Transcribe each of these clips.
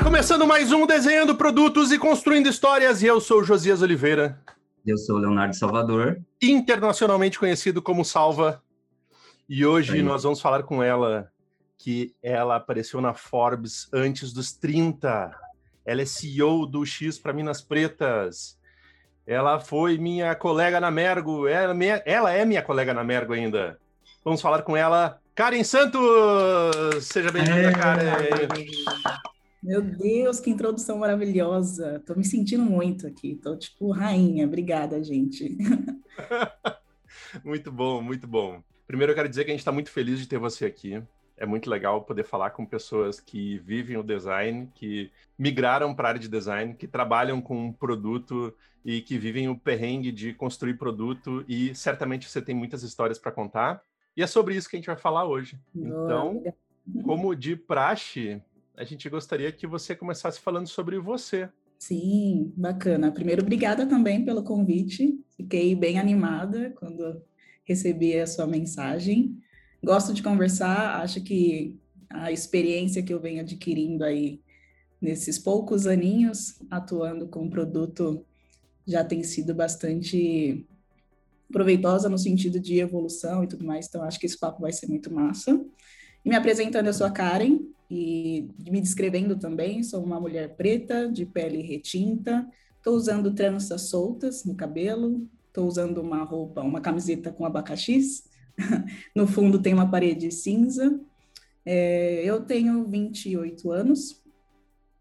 Está começando mais um Desenhando Produtos e Construindo Histórias, e eu sou o Josias Oliveira. Eu sou o Leonardo Salvador. Internacionalmente conhecido como Salva. E hoje nós vamos falar com ela, que ela apareceu na Forbes antes dos 30. Ela é CEO do X para Minas Pretas. Ela foi minha colega na Mergo. Ela, ela é minha colega na Mergo ainda. Vamos falar com ela, Karen Santos! Seja bem-vinda, é... Karen! Meu Deus, que introdução maravilhosa! Tô me sentindo muito aqui, tô tipo rainha. Obrigada, gente. muito bom, muito bom. Primeiro eu quero dizer que a gente está muito feliz de ter você aqui. É muito legal poder falar com pessoas que vivem o design, que migraram para a área de design, que trabalham com um produto e que vivem o perrengue de construir produto e certamente você tem muitas histórias para contar. E é sobre isso que a gente vai falar hoje. Então, como de praxe, a gente gostaria que você começasse falando sobre você. Sim, bacana. Primeiro, obrigada também pelo convite. Fiquei bem animada quando recebi a sua mensagem. Gosto de conversar, acho que a experiência que eu venho adquirindo aí nesses poucos aninhos atuando com o produto já tem sido bastante proveitosa no sentido de evolução e tudo mais, então acho que esse papo vai ser muito massa. E me apresentando, eu sou a Karen, e me descrevendo também, sou uma mulher preta, de pele retinta, estou usando tranças soltas no cabelo, estou usando uma roupa, uma camiseta com abacaxis, no fundo tem uma parede cinza. É, eu tenho 28 anos,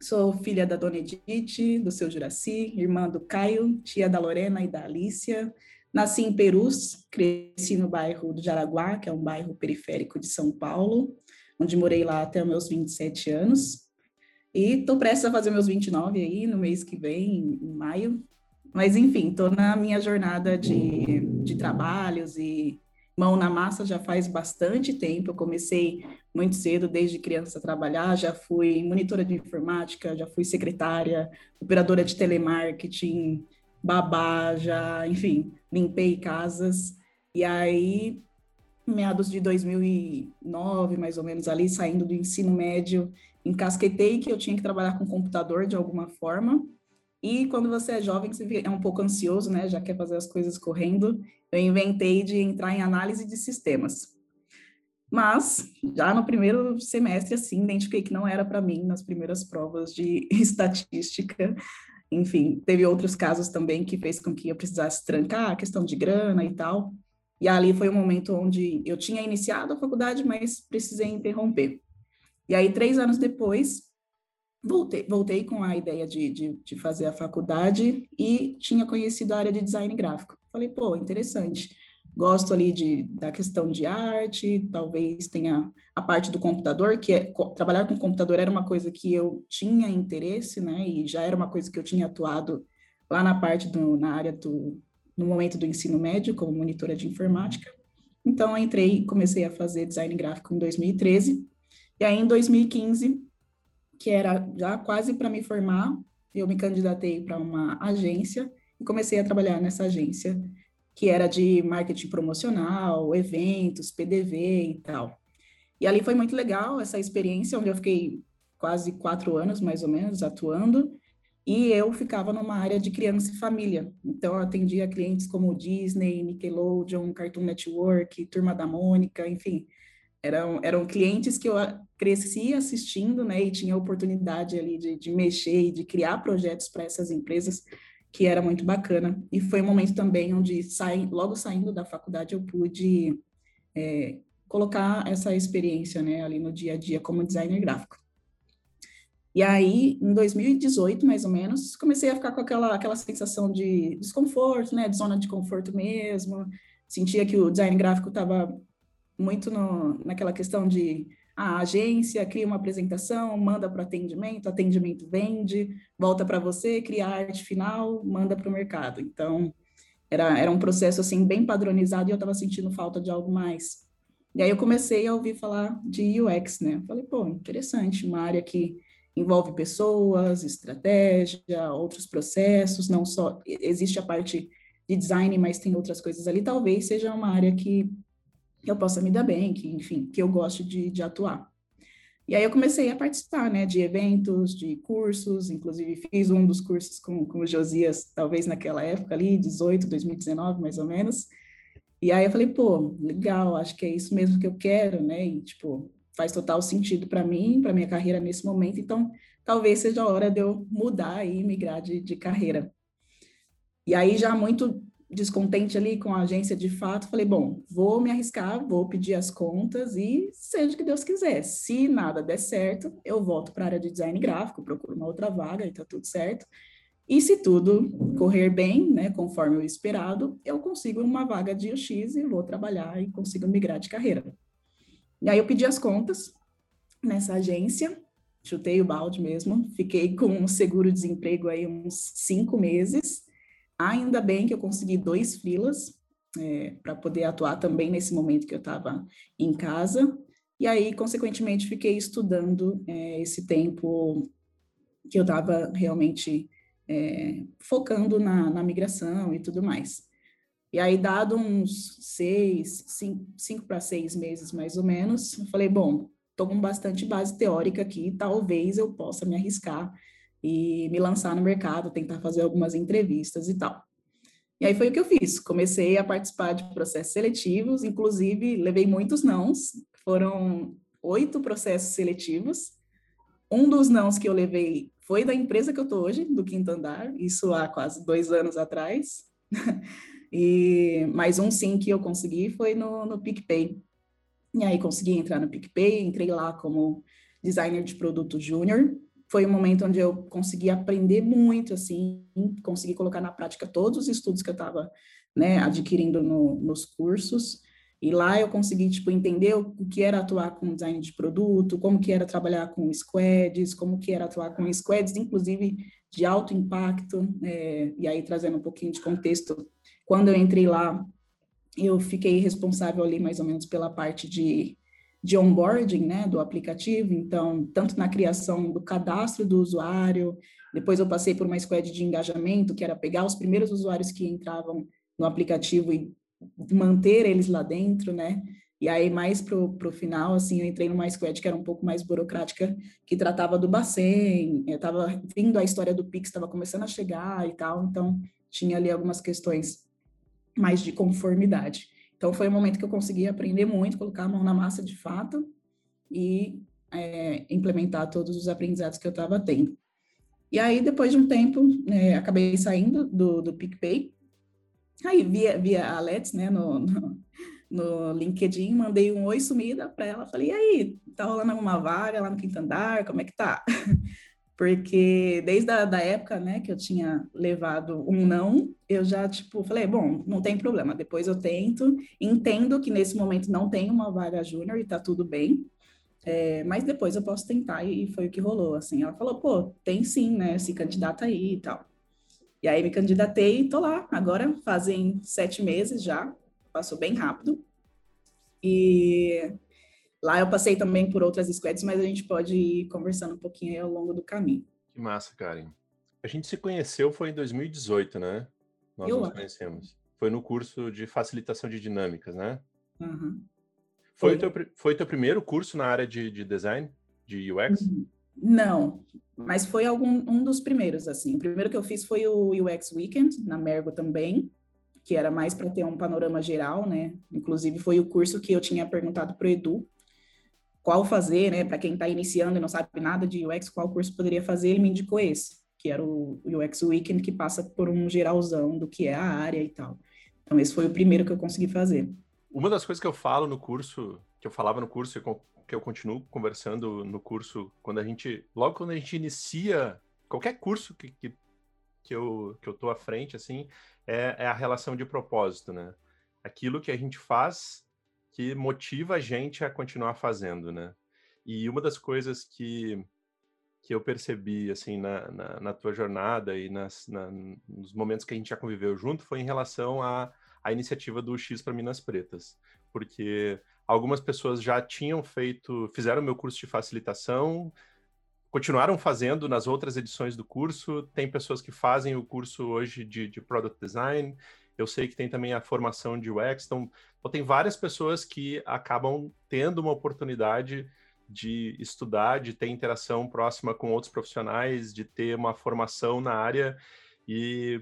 sou filha da Dona Edith, do seu Juraci, irmã do Caio, tia da Lorena e da Alicia, Nasci em Perus, cresci no bairro do Jaraguá, que é um bairro periférico de São Paulo, onde morei lá até meus 27 anos. E estou prestes a fazer meus 29 aí no mês que vem, em maio. Mas, enfim, estou na minha jornada de, de trabalhos e mão na massa já faz bastante tempo. Eu comecei muito cedo, desde criança, a trabalhar. Já fui monitora de informática, já fui secretária, operadora de telemarketing, babá, já, enfim, limpei casas. E aí, meados de 2009, mais ou menos ali, saindo do ensino médio, encasquetei que eu tinha que trabalhar com computador de alguma forma. E quando você é jovem, você é um pouco ansioso, né? Já quer fazer as coisas correndo. Eu inventei de entrar em análise de sistemas. Mas, já no primeiro semestre, assim, identifiquei que não era para mim nas primeiras provas de estatística enfim, teve outros casos também que fez com que eu precisasse trancar a questão de grana e tal. E ali foi um momento onde eu tinha iniciado a faculdade, mas precisei interromper. E aí, três anos depois, voltei, voltei com a ideia de, de, de fazer a faculdade e tinha conhecido a área de design gráfico. Falei, pô, interessante gosto ali de, da questão de arte, talvez tenha a parte do computador, que é, trabalhar com computador era uma coisa que eu tinha interesse, né, e já era uma coisa que eu tinha atuado lá na parte do, na área do, no momento do ensino médio, como monitora de informática. Então, entrei comecei a fazer design gráfico em 2013, e aí em 2015, que era já quase para me formar, eu me candidatei para uma agência e comecei a trabalhar nessa agência que era de marketing promocional, eventos, PDV e tal. E ali foi muito legal essa experiência, onde eu fiquei quase quatro anos, mais ou menos, atuando, e eu ficava numa área de criança e família. Então, eu atendia clientes como Disney, Nickelodeon, Cartoon Network, Turma da Mônica, enfim. Eram, eram clientes que eu cresci assistindo, né, e tinha a oportunidade ali de, de mexer e de criar projetos para essas empresas que era muito bacana. E foi um momento também onde, logo saindo da faculdade, eu pude é, colocar essa experiência né, ali no dia a dia como designer gráfico. E aí, em 2018, mais ou menos, comecei a ficar com aquela, aquela sensação de desconforto, né, de zona de conforto mesmo. Sentia que o design gráfico estava muito no, naquela questão de a agência cria uma apresentação, manda para atendimento, atendimento vende, volta para você, cria a arte final, manda para o mercado. Então, era, era um processo assim bem padronizado e eu estava sentindo falta de algo mais. E aí eu comecei a ouvir falar de UX, né? Falei, pô, interessante, uma área que envolve pessoas, estratégia, outros processos, não só existe a parte de design, mas tem outras coisas ali. Talvez seja uma área que eu possa me dar bem, que, enfim, que eu goste de, de atuar. E aí eu comecei a participar, né, de eventos, de cursos, inclusive fiz um dos cursos com, com o Josias, talvez naquela época ali, 18, 2019, mais ou menos. E aí eu falei, pô, legal, acho que é isso mesmo que eu quero, né? E, tipo, faz total sentido para mim, para minha carreira nesse momento, então talvez seja a hora de eu mudar e migrar de, de carreira. E aí, já muito descontente ali com a agência de fato, falei, bom, vou me arriscar, vou pedir as contas e seja o que Deus quiser. Se nada der certo, eu volto para a área de design gráfico, procuro uma outra vaga e tá tudo certo. E se tudo correr bem, né, conforme o esperado, eu consigo uma vaga de UX e vou trabalhar e consigo migrar de carreira. E aí eu pedi as contas nessa agência, chutei o balde mesmo, fiquei com um seguro-desemprego aí uns cinco meses, Ainda bem que eu consegui dois filas é, para poder atuar também nesse momento que eu estava em casa. E aí, consequentemente, fiquei estudando é, esse tempo que eu estava realmente é, focando na, na, migração e tudo mais. E aí, dado uns seis, cinco, cinco para seis meses mais ou menos, eu falei, bom, estou com bastante base teórica aqui, talvez eu possa me arriscar e me lançar no mercado, tentar fazer algumas entrevistas e tal. E aí foi o que eu fiz. Comecei a participar de processos seletivos, inclusive levei muitos nãos, foram oito processos seletivos. Um dos nãos que eu levei foi da empresa que eu estou hoje, do Quinto Andar, isso há quase dois anos atrás. e mais um sim que eu consegui foi no, no PicPay. E aí consegui entrar no PicPay, entrei lá como designer de produto júnior, foi um momento onde eu consegui aprender muito, assim, consegui colocar na prática todos os estudos que eu estava né, adquirindo no, nos cursos, e lá eu consegui, tipo, entender o, que era atuar com design de produto, como que era trabalhar com squads, como que era atuar com squads, inclusive de alto impacto, é, e aí trazendo um pouquinho de contexto, quando eu entrei lá, eu fiquei responsável ali mais ou menos pela parte de de onboarding né, do aplicativo, então, tanto na criação do cadastro do usuário, depois eu passei por uma squad de engajamento, que era pegar os primeiros usuários que entravam no aplicativo e manter eles lá dentro, né? E aí, mais para o final, assim, eu entrei numa squad que era um pouco mais burocrática, que tratava do Bacen, eu estava vindo a história do Pix, estava começando a chegar e tal, então tinha ali algumas questões mais de conformidade. Então, foi um momento que eu consegui aprender muito, colocar a mão na massa de fato e é, implementar todos os aprendizados que eu estava tendo. E aí, depois de um tempo, é, acabei saindo do, do PicPay. Aí, via, via a Let's, né, no, no, no LinkedIn, mandei um oi sumida para ela. Falei, e aí, tá rolando alguma vaga lá no quinto andar? Como é que tá? Porque desde a da época, né, que eu tinha levado um não, eu já, tipo, falei, bom, não tem problema, depois eu tento, entendo que nesse momento não tem uma vaga júnior e tá tudo bem, é, mas depois eu posso tentar, e foi o que rolou, assim, ela falou, pô, tem sim, né, se candidata aí e tal. E aí me candidatei e tô lá, agora fazem sete meses já, passou bem rápido, e Lá eu passei também por outras squads, mas a gente pode ir conversando um pouquinho ao longo do caminho. Que massa, Karen. A gente se conheceu foi em 2018, né? Nós eu nos conhecemos. Foi no curso de facilitação de dinâmicas, né? Uhum. Foi, foi. Teu, foi teu primeiro curso na área de, de design, de UX? Uhum. Não, mas foi algum, um dos primeiros, assim. O primeiro que eu fiz foi o UX Weekend, na Mergo também, que era mais para ter um panorama geral, né? Inclusive foi o curso que eu tinha perguntado para o Edu, qual fazer, né? Para quem está iniciando e não sabe nada de UX, qual curso poderia fazer, ele me indicou esse, que era o UX Weekend, que passa por um geralzão do que é a área e tal. Então, esse foi o primeiro que eu consegui fazer. Uma das coisas que eu falo no curso, que eu falava no curso e que eu continuo conversando no curso, quando a gente, logo quando a gente inicia qualquer curso que, que, que eu, que eu tô à frente, assim, é, é a relação de propósito, né? Aquilo que a gente faz que motiva a gente a continuar fazendo, né? E uma das coisas que, que eu percebi, assim, na, na, na tua jornada e nas, na, nos momentos que a gente já conviveu junto foi em relação à, à iniciativa do X para Minas Pretas, porque algumas pessoas já tinham feito, fizeram meu curso de facilitação, continuaram fazendo nas outras edições do curso, tem pessoas que fazem o curso hoje de, de Product Design, eu sei que tem também a formação de UX, então, então tem várias pessoas que acabam tendo uma oportunidade de estudar, de ter interação próxima com outros profissionais, de ter uma formação na área. E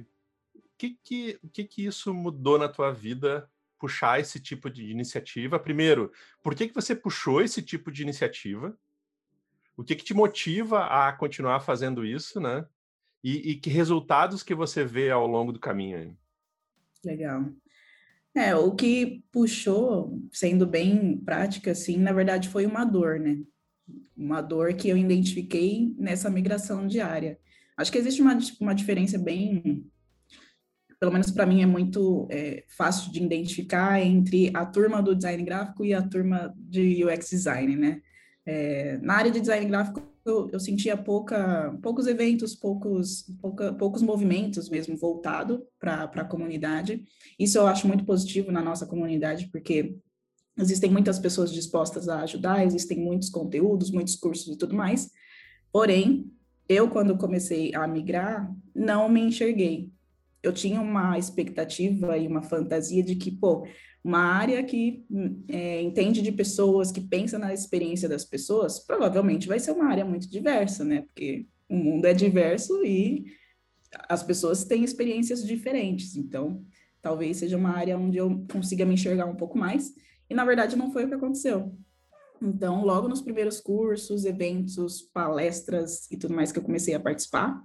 o que que, que, que isso mudou na tua vida puxar esse tipo de iniciativa? Primeiro, por que, que você puxou esse tipo de iniciativa? O que, que te motiva a continuar fazendo isso, né? E, e que resultados que você vê ao longo do caminho? Legal. É, o que puxou, sendo bem prática, assim, na verdade foi uma dor, né? Uma dor que eu identifiquei nessa migração diária. Acho que existe uma, uma diferença bem pelo menos para mim é muito é, fácil de identificar entre a turma do design gráfico e a turma de UX design, né? É, na área de design gráfico eu, sentia pouca, poucos eventos, poucos, pouca, poucos movimentos mesmo voltado para a comunidade. Isso eu acho muito positivo na nossa comunidade, porque existem muitas pessoas dispostas a ajudar, existem muitos conteúdos, muitos cursos e tudo mais. Porém, eu, quando comecei a migrar, não me enxerguei eu tinha uma expectativa e uma fantasia de que, pô, uma área que é, entende de pessoas, que pensa na experiência das pessoas, provavelmente vai ser uma área muito diversa, né? Porque o mundo é diverso e as pessoas têm experiências diferentes. Então, talvez seja uma área onde eu consiga me enxergar um pouco mais. E, na verdade, não foi o que aconteceu. Então, logo nos primeiros cursos, eventos, palestras e tudo mais que eu comecei a participar,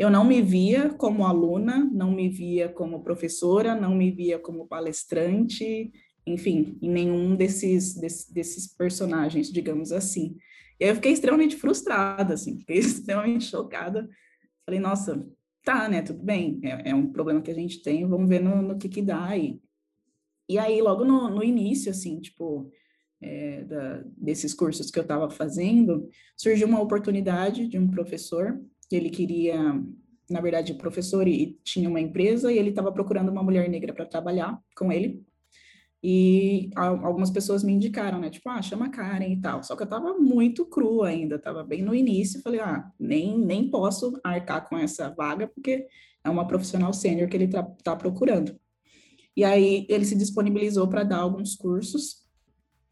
eu não me via como aluna, não me via como professora, não me via como palestrante, enfim, em nenhum desses, desses, desses personagens, digamos assim. E aí eu fiquei extremamente frustrada, assim, fiquei extremamente chocada. Falei, nossa, tá, né, tudo bem, é, é um problema que a gente tem, vamos ver no, no que que dá aí. E aí, logo no, no início, assim, tipo, é, da, desses cursos que eu estava fazendo, surgiu uma oportunidade de um professor ele queria, na verdade, professor e tinha uma empresa e ele estava procurando uma mulher negra para trabalhar com ele. E algumas pessoas me indicaram, né? Tipo, ah, chama Karen e tal. Só que eu tava muito crua ainda, tava bem no início. Falei, ah, nem, nem posso arcar com essa vaga, porque é uma profissional sênior que ele tá, tá procurando. E aí ele se disponibilizou para dar alguns cursos,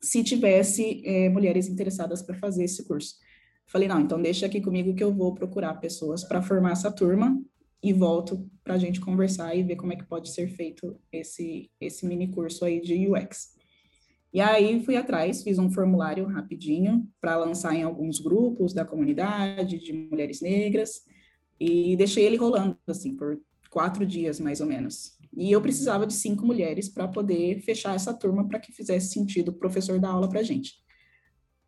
se tivesse é, mulheres interessadas para fazer esse curso. Falei, não, então deixa aqui comigo que eu vou procurar pessoas para formar essa turma e volto para a gente conversar e ver como é que pode ser feito esse, esse mini curso aí de UX. E aí fui atrás, fiz um formulário rapidinho para lançar em alguns grupos da comunidade de mulheres negras e deixei ele rolando assim por quatro dias mais ou menos. E eu precisava de cinco mulheres para poder fechar essa turma para que fizesse sentido o professor dar aula para gente.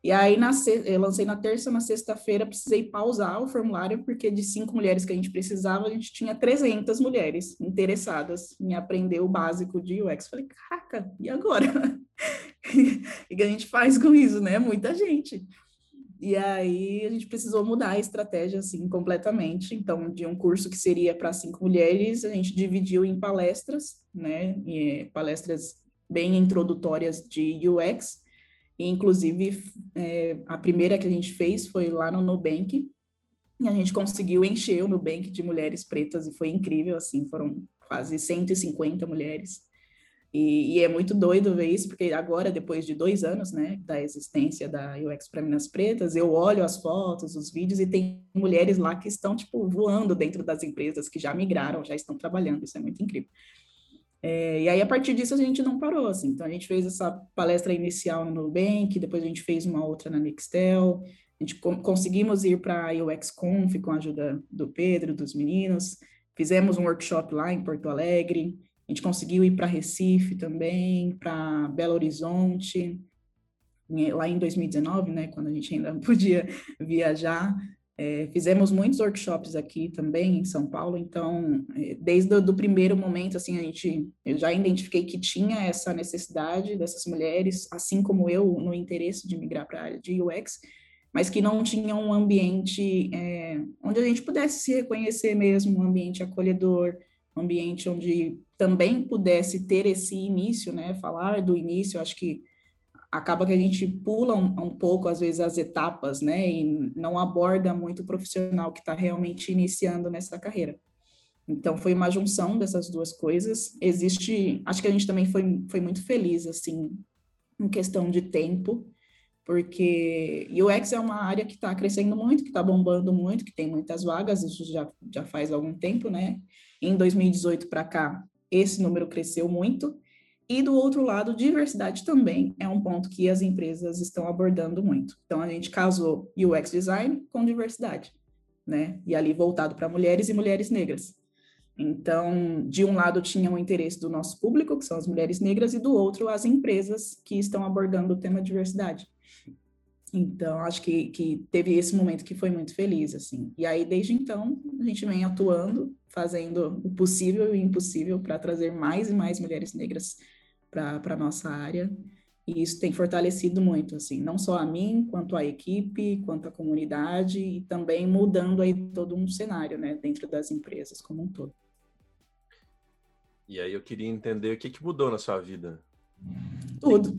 E aí, na, eu lancei na terça, na sexta-feira, precisei pausar o formulário, porque de cinco mulheres que a gente precisava, a gente tinha 300 mulheres interessadas em aprender o básico de UX. Falei, caraca, e agora? o que a gente faz com isso, né? Muita gente. E aí, a gente precisou mudar a estratégia, assim, completamente. Então, de um curso que seria para cinco mulheres, a gente dividiu em palestras, né? E palestras bem introdutórias de UX, e, inclusive, é, a primeira que a gente fez foi lá no Nubank, e a gente conseguiu encher o Nubank de mulheres pretas, e foi incrível, assim, foram quase 150 mulheres. E, e, é muito doido ver isso, porque agora, depois de dois anos, né, da existência da UX para Minas Pretas, eu olho as fotos, os vídeos, e tem mulheres lá que estão, tipo, voando dentro das empresas, que já migraram, já estão trabalhando, isso é muito incrível. É, e aí, a partir disso, a gente não parou, assim. Então, a gente fez essa palestra inicial no Nubank, depois a gente fez uma outra na Nextel, a gente conseguimos ir para a UX Conf com a ajuda do Pedro, dos meninos, fizemos um workshop lá em Porto Alegre, a gente conseguiu ir para Recife também, para Belo Horizonte, lá em 2019, né, quando a gente ainda podia viajar, é, fizemos muitos workshops aqui também em São Paulo, então, é, desde o primeiro momento, assim, a gente, eu já identifiquei que tinha essa necessidade dessas mulheres, assim como eu, no interesse de migrar para a área de UX, mas que não tinha um ambiente é, onde a gente pudesse se reconhecer mesmo, um ambiente acolhedor, um ambiente onde também pudesse ter esse início, né, falar do início, acho que acaba que a gente pula um, um, pouco, às vezes, as etapas, né, e não aborda muito o profissional que está realmente iniciando nessa carreira. Então, foi uma junção dessas duas coisas. Existe, acho que a gente também foi, foi muito feliz, assim, em questão de tempo, porque UX é uma área que está crescendo muito, que está bombando muito, que tem muitas vagas, isso já, já faz algum tempo, né? Em 2018 para cá, esse número cresceu muito. E do outro lado, diversidade também é um ponto que as empresas estão abordando muito. Então, a gente casou UX design com diversidade, né? E ali voltado para mulheres e mulheres negras. Então, de um lado tinha o interesse do nosso público, que são as mulheres negras, e do outro as empresas que estão abordando o tema diversidade. Então, acho que, que teve esse momento que foi muito feliz, assim. E aí, desde então, a gente vem atuando, fazendo o possível e o impossível para trazer mais e mais mulheres negras para a nossa área. E isso tem fortalecido muito, assim, não só a mim, quanto a equipe, quanto a comunidade, e também mudando aí todo um cenário, né, dentro das empresas como um todo. E aí eu queria entender o que, que mudou na sua vida tudo.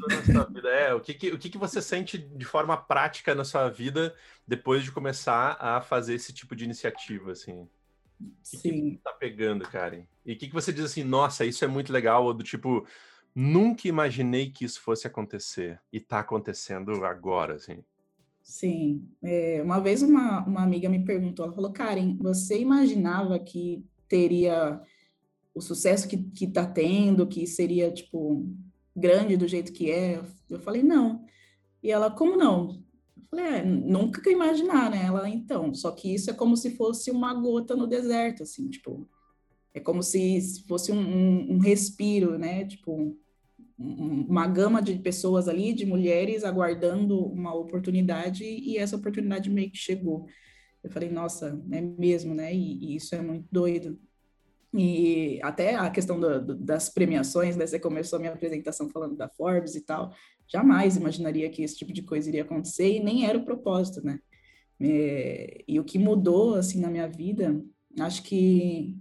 É, o que, que, o que, que você sente de forma prática na sua vida depois de começar a fazer esse tipo de iniciativa, assim? O que, Sim. que tá pegando, Karen? E o que, que você diz assim, nossa, isso é muito legal, ou do tipo, nunca imaginei que isso fosse acontecer, e tá acontecendo agora, assim? Sim. É, uma vez uma, uma amiga me perguntou, ela falou, Karen, você imaginava que teria o sucesso que, que tá tendo, que seria, tipo, grande do jeito que é? Eu falei, não. E ela, como não? Eu falei, é, nunca que imaginar, né? Ela, então, só que isso é como se fosse uma gota no deserto, assim, tipo, é como se fosse um, um, um respiro, né? Tipo, um, uma gama de pessoas ali, de mulheres, aguardando uma oportunidade, e essa oportunidade meio que chegou. Eu falei, nossa, é mesmo, né? E, e isso é muito doido. E até a questão do, do, das premiações, né? Você começou a minha apresentação falando da Forbes e tal. Jamais imaginaria que esse tipo de coisa iria acontecer e nem era o propósito, né? É, e o que mudou, assim, na minha vida, acho que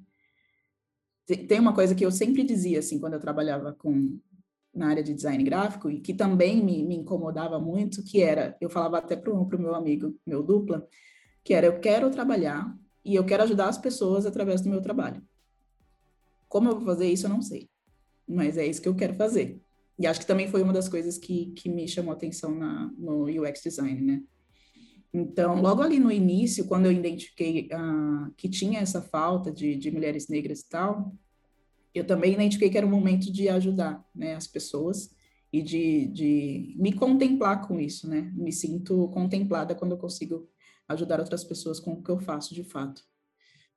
tem uma coisa que eu sempre dizia, assim, quando eu trabalhava com, na área de design gráfico e que também me, me incomodava muito, que era, eu falava até para o meu amigo, meu dupla, que era, eu quero trabalhar e eu quero ajudar as pessoas através do meu trabalho. Como eu vou fazer isso, eu não sei. Mas é isso que eu quero fazer. E acho que também foi uma das coisas que, que me chamou atenção na, no UX design, né? Então, logo ali no início, quando eu identifiquei uh, que tinha essa falta de, de mulheres negras e tal, eu também identifiquei que era o momento de ajudar né, as pessoas e de, de me contemplar com isso, né? Me sinto contemplada quando eu consigo ajudar outras pessoas com o que eu faço de fato.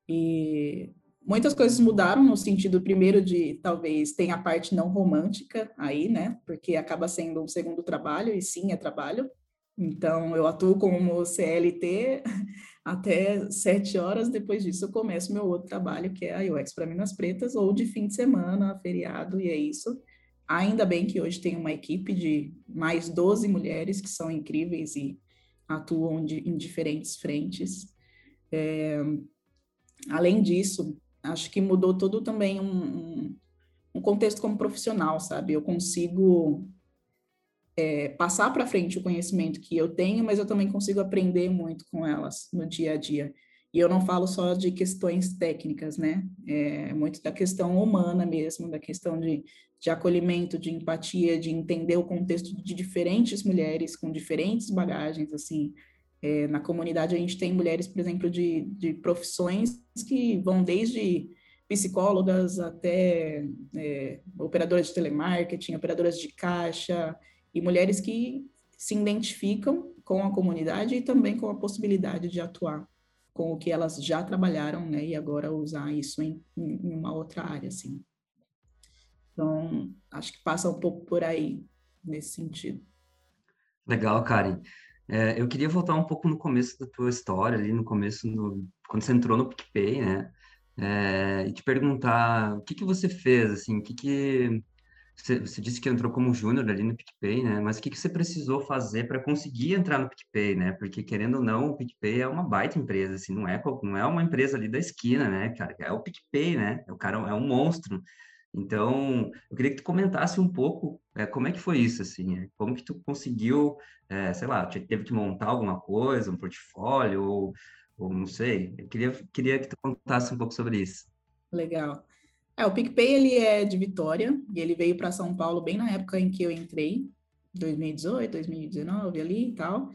E Muitas coisas mudaram no sentido, primeiro, de talvez tem a parte não romântica aí, né? Porque acaba sendo um segundo trabalho, e sim, é trabalho. Então, eu atuo como CLT até sete horas, depois disso eu começo meu outro trabalho, que é a UX para Minas Pretas, ou de fim de semana, feriado, e é isso. Ainda bem que hoje tem uma equipe de mais 12 mulheres que são incríveis e atuam de, em diferentes frentes. É, além disso, acho que mudou todo também um, um contexto como profissional, sabe? Eu consigo é, passar para frente o conhecimento que eu tenho, mas eu também consigo aprender muito com elas no dia a dia. E eu não falo só de questões técnicas, né? É muito da questão humana mesmo, da questão de, de acolhimento, de empatia, de entender o contexto de diferentes mulheres com diferentes bagagens, assim. É, na comunidade, a gente tem mulheres, por exemplo, de, de profissões que vão desde psicólogas até é, operadoras de telemarketing, operadoras de caixa, e mulheres que se identificam com a comunidade e também com a possibilidade de atuar com o que elas já trabalharam, né, e agora usar isso em, em uma outra área, assim. Então, acho que passa um pouco por aí, nesse sentido. Legal, Karen. É, eu queria voltar um pouco no começo da tua história, ali no começo, no, quando você entrou no PicPay, né? É, e te perguntar o que que você fez, assim, o que que... Você, você disse que entrou como júnior ali no PicPay, né? Mas o que que você precisou fazer para conseguir entrar no PicPay, né? Porque, querendo ou não, o PicPay é uma baita empresa, assim, não é, não é uma empresa ali da esquina, né, cara? É o PicPay, né? O cara é um monstro. Então, eu queria que tu comentasse um pouco é, como é que foi isso, assim, é, como que tu conseguiu, é, sei lá, teve que montar alguma coisa, um portfólio, ou, ou não sei, eu queria, queria que tu contasse um pouco sobre isso. Legal. É, o PicPay, ele é de Vitória, e ele veio para São Paulo bem na época em que eu entrei, 2018, 2019 ali e tal.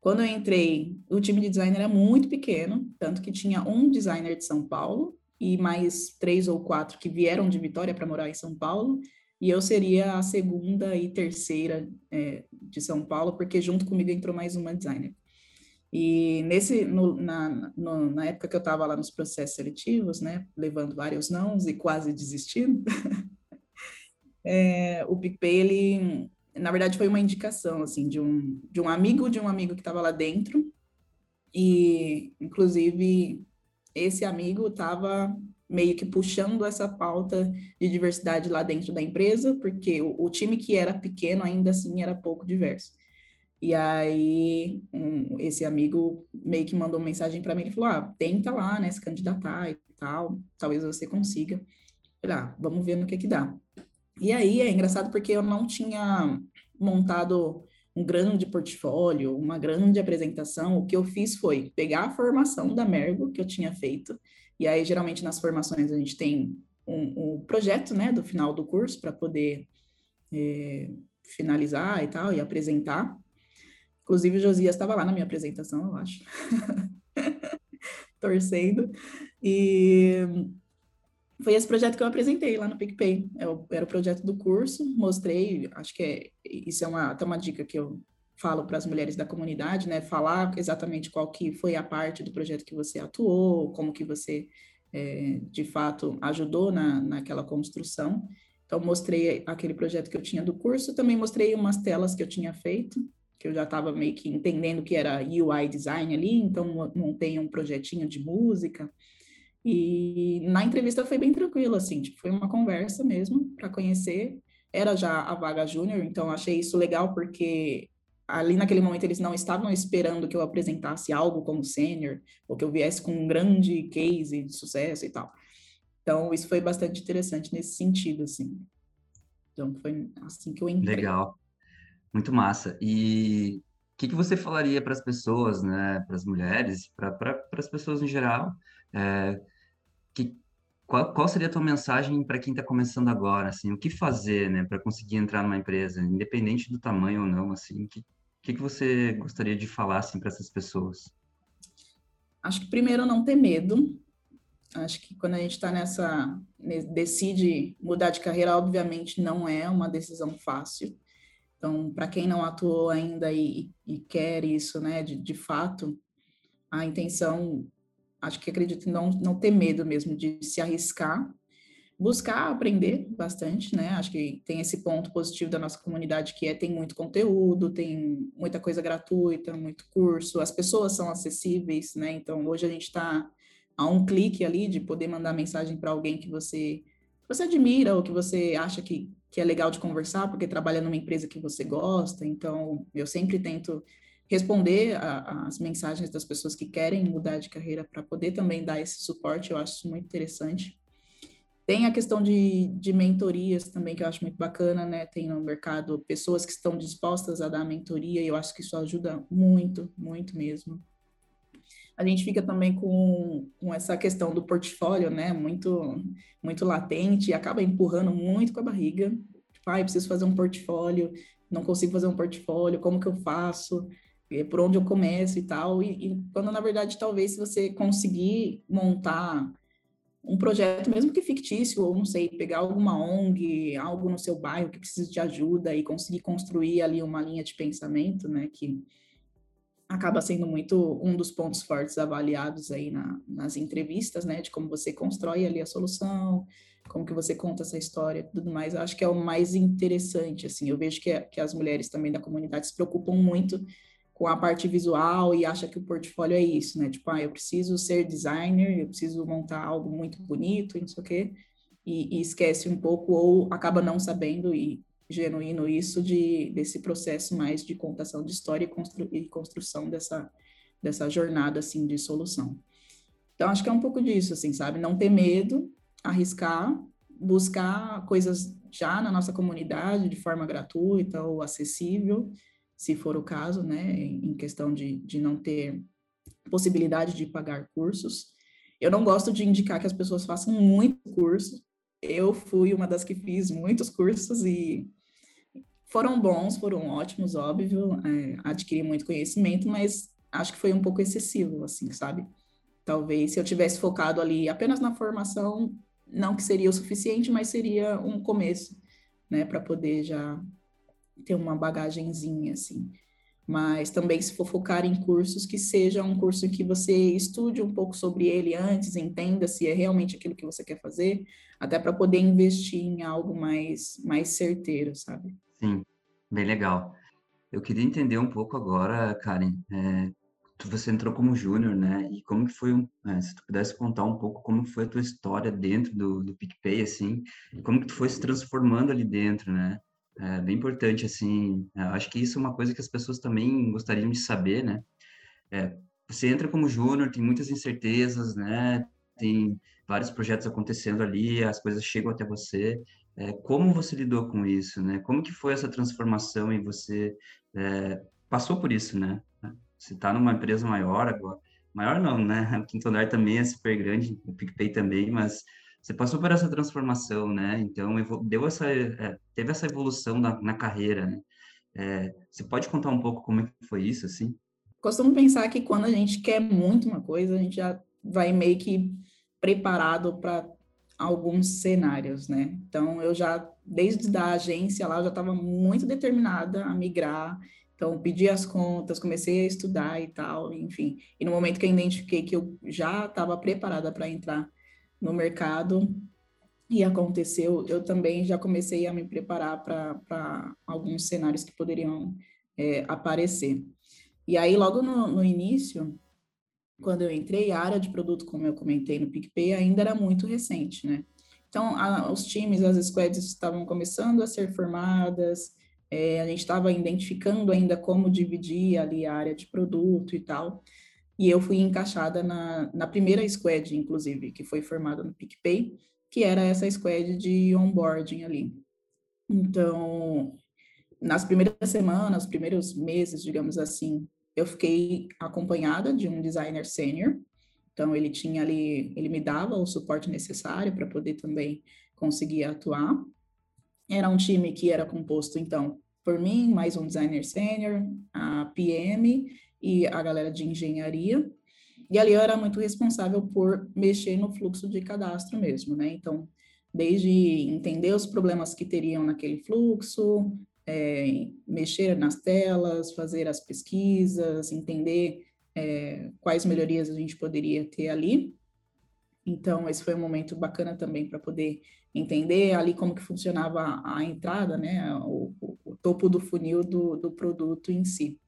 Quando eu entrei, o time de design era muito pequeno, tanto que tinha um designer de São Paulo e mais três ou quatro que vieram de Vitória para morar em São Paulo, e eu seria a segunda e terceira é, de São Paulo, porque junto comigo entrou mais uma designer. E nesse, no, na, no, na época que eu estava lá nos processos seletivos, né, levando vários nãos e quase desistindo, é, o PicPay, ele, na verdade, foi uma indicação, assim, de um, de um amigo de um amigo que estava lá dentro, e, inclusive, esse amigo estava meio que puxando essa pauta de diversidade lá dentro da empresa, porque o, o time que era pequeno ainda assim era pouco diverso. E aí, um, esse amigo meio que mandou uma mensagem para mim, ele falou, ah, tenta lá, né, se candidatar e tal, talvez você consiga. Falei, ah, vamos ver no que que dá. E aí, é engraçado porque eu não tinha montado um grande portfólio, uma grande apresentação, o que eu fiz foi pegar a formação da Mergo que eu tinha feito, e aí, geralmente, nas formações, a gente tem um, um projeto, né, do final do curso para poder é, finalizar e tal, e apresentar. Inclusive, o Josias estava lá na minha apresentação, eu acho. Torcendo. E foi esse projeto que eu apresentei lá no PicPay. É era o projeto do curso, mostrei, acho que é, isso é uma, até uma dica que eu falo para as mulheres da comunidade, né? Falar exatamente qual que foi a parte do projeto que você atuou, como que você, é, de fato, ajudou na, naquela construção. Então, mostrei aquele projeto que eu tinha do curso, também mostrei umas telas que eu tinha feito, que eu já estava meio que entendendo que era UI design ali, então montei um projetinho de música. E na entrevista foi bem tranquilo, assim, tipo, foi uma conversa mesmo para conhecer. Era já a vaga júnior, então achei isso legal porque ali naquele momento eles não estavam esperando que eu apresentasse algo como sênior ou que eu viesse com um grande case de sucesso e tal. Então isso foi bastante interessante nesse sentido, assim. Então foi assim que eu entrei. Legal. Muito massa. E o que, que você falaria para as pessoas, né, para as mulheres, para as pessoas em geral, é, que, qual, qual seria a tua mensagem para quem está começando agora, assim, o que fazer, né, para conseguir entrar numa empresa, independente do tamanho ou não, assim, que que, que você gostaria de falar, assim, para essas pessoas? Acho que primeiro não ter medo, acho que quando a gente está nessa decide mudar de carreira, obviamente não é uma decisão fácil. Então, para quem não atuou ainda e, e quer isso, né, de, de fato, a intenção, acho que acredito não, não ter medo mesmo de se arriscar, buscar aprender bastante, né? Acho que tem esse ponto positivo da nossa comunidade que é tem muito conteúdo, tem muita coisa gratuita, muito curso, as pessoas são acessíveis, né? Então, hoje a gente está a um clique ali de poder mandar mensagem para alguém que você você admira ou que você acha que, que é legal de conversar porque trabalha numa empresa que você gosta. Então, eu sempre tento responder as mensagens das pessoas que querem mudar de carreira para poder também dar esse suporte. Eu acho muito interessante. Tem a questão de, de mentorias também, que eu acho muito bacana, né? Tem no mercado pessoas que estão dispostas a dar mentoria, e eu acho que isso ajuda muito, muito mesmo a gente fica também com, com essa questão do portfólio, né, muito, muito latente, acaba empurrando muito com a barriga. Tipo, ah, preciso fazer um portfólio, não consigo fazer um portfólio, como que eu faço? Por onde eu começo e tal. E, e quando, na verdade, talvez se você conseguir montar um projeto, mesmo que fictício, ou não sei, pegar alguma ONG, algo no seu bairro que precisa de ajuda e conseguir construir ali uma linha de pensamento, né, que acaba sendo muito um dos pontos fortes avaliados aí na, nas entrevistas, né, de como você constrói ali a solução, como que você conta essa história tudo mais, eu acho que é o mais interessante, assim, eu vejo que, que as mulheres também da comunidade se preocupam muito com a parte visual e acha que o portfólio é isso, né, tipo, ah, eu preciso ser designer, eu preciso montar algo muito bonito não sei o quê, e, e esquece um pouco ou acaba não sabendo e genuíno isso de desse processo mais de contação de história e, constru, e construção dessa dessa jornada assim de solução. Então acho que é um pouco disso assim, sabe? Não ter medo, arriscar, buscar coisas já na nossa comunidade de forma gratuita ou acessível, se for o caso, né, em questão de, de não ter possibilidade de pagar cursos. Eu não gosto de indicar que as pessoas façam muito curso. Eu fui uma das que fiz muitos cursos e foram bons, foram ótimos, óbvio, é, adquiri muito conhecimento, mas acho que foi um pouco excessivo, assim, sabe? Talvez se eu tivesse focado ali apenas na formação, não que seria o suficiente, mas seria um começo, né, para poder já ter uma bagagenzinha, assim mas também se for focar em cursos que seja um curso que você estude um pouco sobre ele antes, entenda se é realmente aquilo que você quer fazer, até para poder investir em algo mais mais certeiro, sabe? Sim, bem legal. Eu queria entender um pouco agora, Karen, é, você entrou como júnior, né? E como que foi, é, se tu pudesse contar um pouco como foi a tua história dentro do, do PicPay, assim, como que tu foi se transformando ali dentro, né? É bem importante, assim, é, acho que isso é uma coisa que as pessoas também gostariam de saber, né? É, você entra como júnior, tem muitas incertezas, né? Tem vários projetos acontecendo ali, as coisas chegam até você. É, como você lidou com isso, né? Como que foi essa transformação e você é, passou por isso, né? Você está numa empresa maior agora, maior não, né? O Quinto Andar também é super grande, o PicPay também, mas você passou por essa transformação, né? Então, deu essa, é, teve essa evolução na, na carreira, né? É, você pode contar um pouco como é foi isso, assim? Costumo pensar que quando a gente quer muito uma coisa, a gente já vai meio que preparado para alguns cenários, né? Então, eu já, desde a agência lá, eu já estava muito determinada a migrar. Então, pedi as contas, comecei a estudar e tal, enfim. E no momento que eu identifiquei que eu já estava preparada para entrar no mercado e aconteceu, eu também já comecei a me preparar para alguns cenários que poderiam é, aparecer. E aí, logo no, no, início, quando eu entrei, a área de produto, como eu comentei no PicPay, ainda era muito recente, né? Então, a, os times, as squads estavam começando a ser formadas, é, a gente estava identificando ainda como dividir ali a área de produto e tal. E eu fui encaixada na, na primeira squad, inclusive, que foi formada no PicPay, que era essa squad de onboarding ali. Então, nas primeiras semanas, primeiros meses, digamos assim, eu fiquei acompanhada de um designer sênior. Então, ele tinha ali, ele me dava o suporte necessário para poder também conseguir atuar. Era um time que era composto, então, por mim, mais um designer sênior, a PM e a galera de engenharia. E ali eu era muito responsável por mexer no fluxo de cadastro mesmo, né? Então, desde entender os problemas que teriam naquele fluxo, é, mexer nas telas, fazer as pesquisas, entender é, quais melhorias a gente poderia ter ali. Então, esse foi um momento bacana também para poder entender ali como que funcionava a, entrada, né, o, o, o, topo do funil do, do produto em si.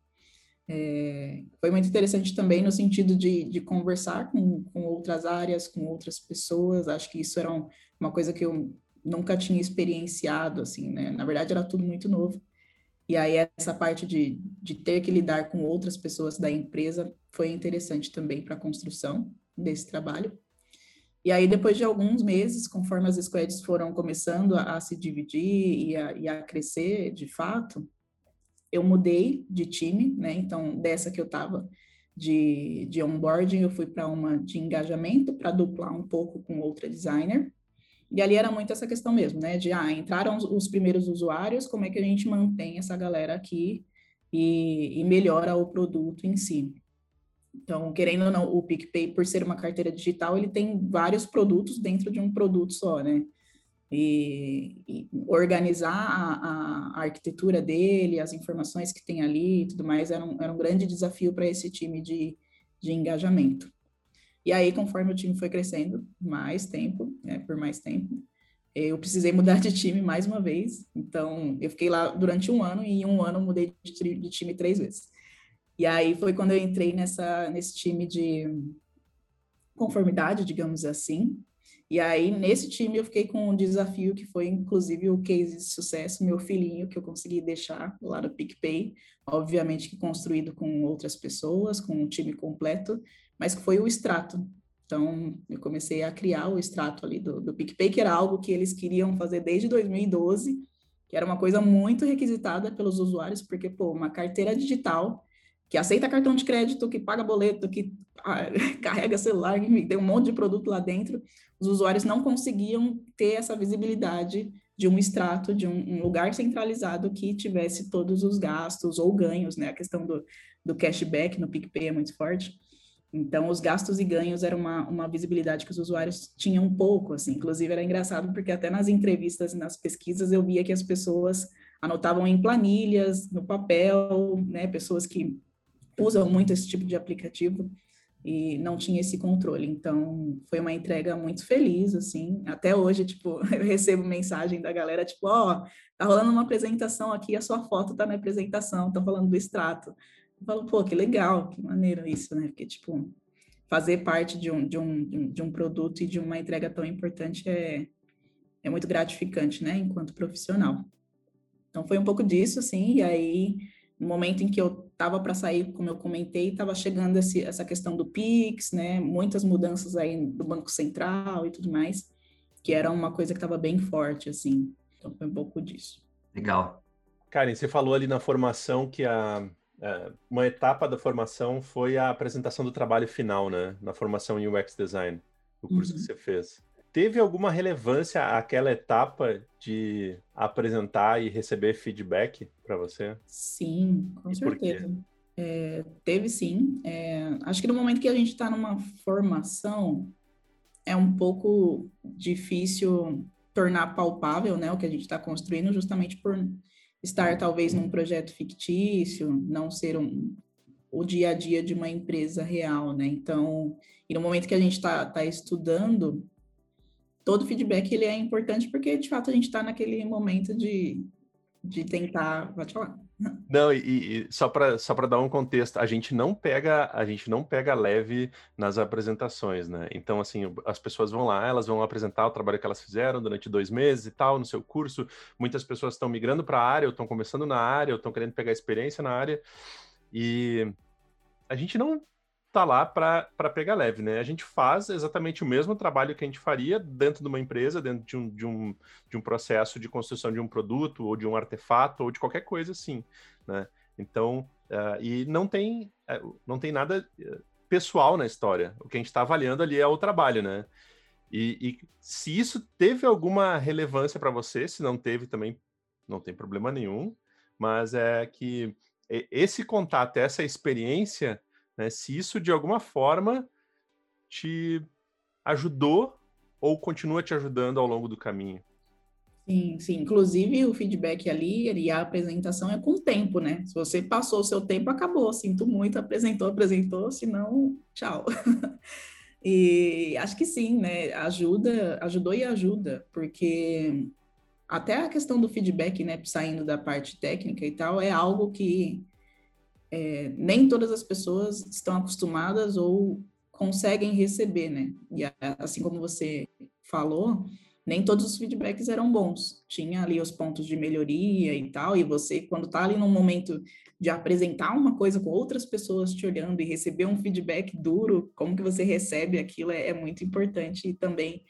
É, foi muito interessante também no sentido de, de conversar com, com outras áreas, com outras pessoas. Acho que isso era um, uma coisa que eu nunca tinha experienciado, assim, né? Na verdade, era tudo muito novo. E aí, essa parte de, de ter que lidar com outras pessoas da empresa foi interessante também para a construção desse trabalho. E aí, depois de alguns meses, conforme as squads foram começando a, a se dividir e a, e a crescer de fato, eu mudei de time, né? Então, dessa que eu estava de, de onboarding, eu fui para uma de engajamento para duplar um pouco com outra designer. E ali era muito essa questão mesmo, né? De, ah, entraram os, os primeiros usuários, como é que a gente mantém essa galera aqui e, e melhora o produto em si. Então, querendo ou não, o PicPay, por ser uma carteira digital, ele tem vários produtos dentro de um produto só, né? e, e organizar a, a, arquitetura dele, as informações que tem ali e tudo mais, era um, era um grande desafio para esse time de, de engajamento. E aí, conforme o time foi crescendo mais tempo, né, por mais tempo, eu precisei mudar de time mais uma vez. Então, eu fiquei lá durante um ano e em um ano mudei de, time três vezes. E aí foi quando eu entrei nessa, nesse time de conformidade, digamos assim, e aí, nesse time, eu fiquei com um desafio que foi, inclusive, o case de sucesso, meu filhinho, que eu consegui deixar lá no PicPay, obviamente que construído com outras pessoas, com um time completo, mas que foi o extrato. Então, eu comecei a criar o extrato ali do, do PicPay, que era algo que eles queriam fazer desde 2012, que era uma coisa muito requisitada pelos usuários, porque, pô, uma carteira digital que aceita cartão de crédito, que paga boleto, que ah, carrega celular, enfim, tem um monte de produto lá dentro, os usuários não conseguiam ter essa visibilidade de um extrato, de um, um, lugar centralizado que tivesse todos os gastos ou ganhos, né? A questão do, do cashback no PicPay é muito forte. Então, os gastos e ganhos era uma, uma visibilidade que os usuários tinham pouco, assim. Inclusive, era engraçado porque até nas entrevistas e nas pesquisas eu via que as pessoas anotavam em planilhas, no papel, né? Pessoas que usam muito esse tipo de aplicativo e não tinha esse controle. Então, foi uma entrega muito feliz, assim. Até hoje, tipo, eu recebo mensagem da galera, tipo, ó, oh, tá rolando uma apresentação aqui, a sua foto tá na apresentação, tá falando do extrato. Eu falo, pô, que legal, que maneiro isso, né? Porque, tipo, fazer parte de um, de um, de um produto e de uma entrega tão importante é, é muito gratificante, né? Enquanto profissional. Então, foi um pouco disso, assim, e aí no momento em que eu estava para sair, como eu comentei, estava chegando esse, essa questão do Pix, né? Muitas mudanças aí do Banco Central e tudo mais, que era uma coisa que estava bem forte, assim. Então foi um pouco disso. Legal. Karen, você falou ali na formação que a, a, uma etapa da formação foi a apresentação do trabalho final, né? Na formação em UX Design, o curso uhum. que você fez. Teve alguma relevância aquela etapa de apresentar e receber feedback para você? Sim, com e certeza. É, teve sim. É, acho que no momento que a gente está numa formação, é um pouco difícil tornar palpável né, o que a gente está construindo, justamente por estar talvez num projeto fictício, não ser um, o dia a dia de uma empresa real, né? Então, e no momento que a gente está tá estudando, todo feedback ele é importante porque, de fato, a gente está naquele momento de, de tentar... Pode falar. Não, e, e só para só dar um contexto, a gente não pega a gente não pega leve nas apresentações, né? Então, assim, as pessoas vão lá, elas vão apresentar o trabalho que elas fizeram durante dois meses e tal, no seu curso. Muitas pessoas estão migrando para a área, ou estão começando na área, ou estão querendo pegar experiência na área. E a gente não tá lá para pegar leve, né? A gente faz exatamente o mesmo trabalho que a gente faria dentro de uma empresa, dentro de um, de um, de um processo de construção de um produto, ou de um artefato, ou de qualquer coisa assim, né? Então, uh, e não tem, uh, não tem nada eh, pessoal na história. O que a gente está avaliando ali é o trabalho, né? E, e se isso teve alguma relevância para você, se não teve também, não tem problema nenhum, mas é que esse contato, essa experiência né? Se isso de alguma forma te ajudou ou continua te ajudando ao longo do caminho. Sim, sim. Inclusive o feedback ali e a apresentação é com o tempo, né? Se você passou o seu tempo, acabou. Sinto muito, apresentou, apresentou, senão, tchau. e acho que sim, né? Ajuda, ajudou e ajuda, porque até a questão do feedback, né, saindo da parte técnica e tal, é algo que é, nem todas as pessoas estão acostumadas ou conseguem receber, né? E assim como você falou, nem todos os feedbacks eram bons. Tinha ali os pontos de melhoria e tal, e você, quando está ali num momento de apresentar uma coisa com outras pessoas te olhando e receber um feedback duro, como que você recebe aquilo é, é muito importante e também